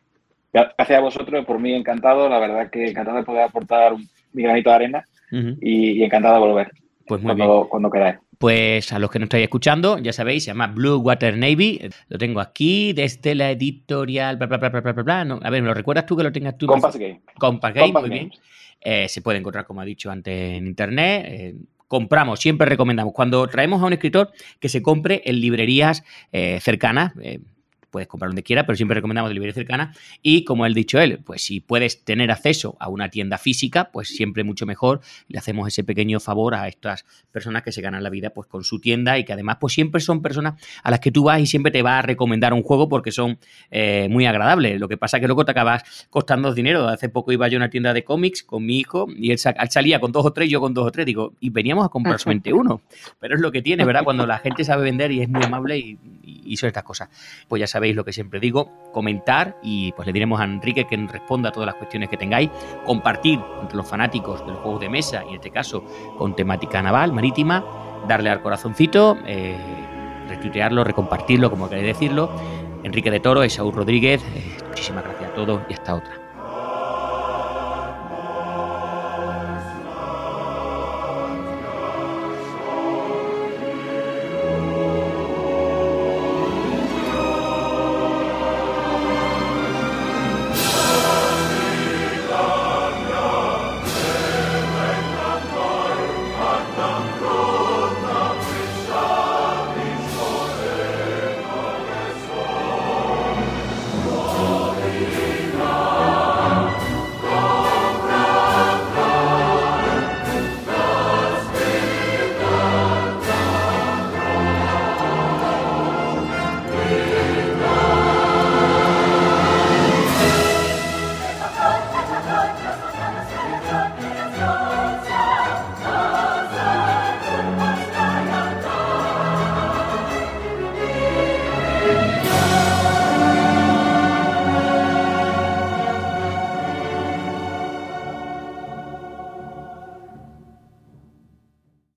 Gracias a vosotros, por mí encantado, la verdad que encantado de poder aportar un- mi granito de arena Y, y encantado de volver Pues muy bien. cuando, cuando queráis. Pues a los que no estáis escuchando, ya sabéis, se llama Blue Water Navy. Lo tengo aquí desde la editorial. Bla, bla, bla, bla, bla, bla. No, a ver, ¿me lo recuerdas tú que lo tengas tú? Compass Game. Compass Game, Compass muy bien. Games. Eh, se puede encontrar, como ha dicho antes, en internet. Eh, compramos, siempre recomendamos. Cuando traemos a un escritor que se compre en librerías eh, cercanas. Puedes comprar donde quiera, pero siempre recomendamos de librerías cercanas. Y como él dicho él, pues si puedes tener acceso a una tienda física, pues siempre mucho mejor. Le hacemos ese pequeño favor a estas personas que se ganan la vida pues con su tienda y que además pues siempre son personas a las que tú vas y siempre te va a recomendar un juego porque son eh, muy agradables. Lo que pasa es que luego te acabas costando dinero. Hace poco iba yo a una tienda de cómics con mi hijo y él, sa- él salía con dos o tres, yo con dos o tres. Digo, y veníamos a comprar solamente uno. Pero es lo que tiene, ¿verdad? Cuando la gente sabe vender y es muy amable y, y hizo estas cosas. Pues ya sabéis lo que siempre digo, comentar y pues le diremos a Enrique que responda a todas las cuestiones que tengáis, compartir entre los fanáticos de los juegos de mesa y en este caso con temática naval, marítima, darle al corazoncito, eh, retuitearlo, recompartirlo, como queréis decirlo. Enrique de Toro, Esaú Rodríguez, eh, muchísimas gracias a todos y hasta otra.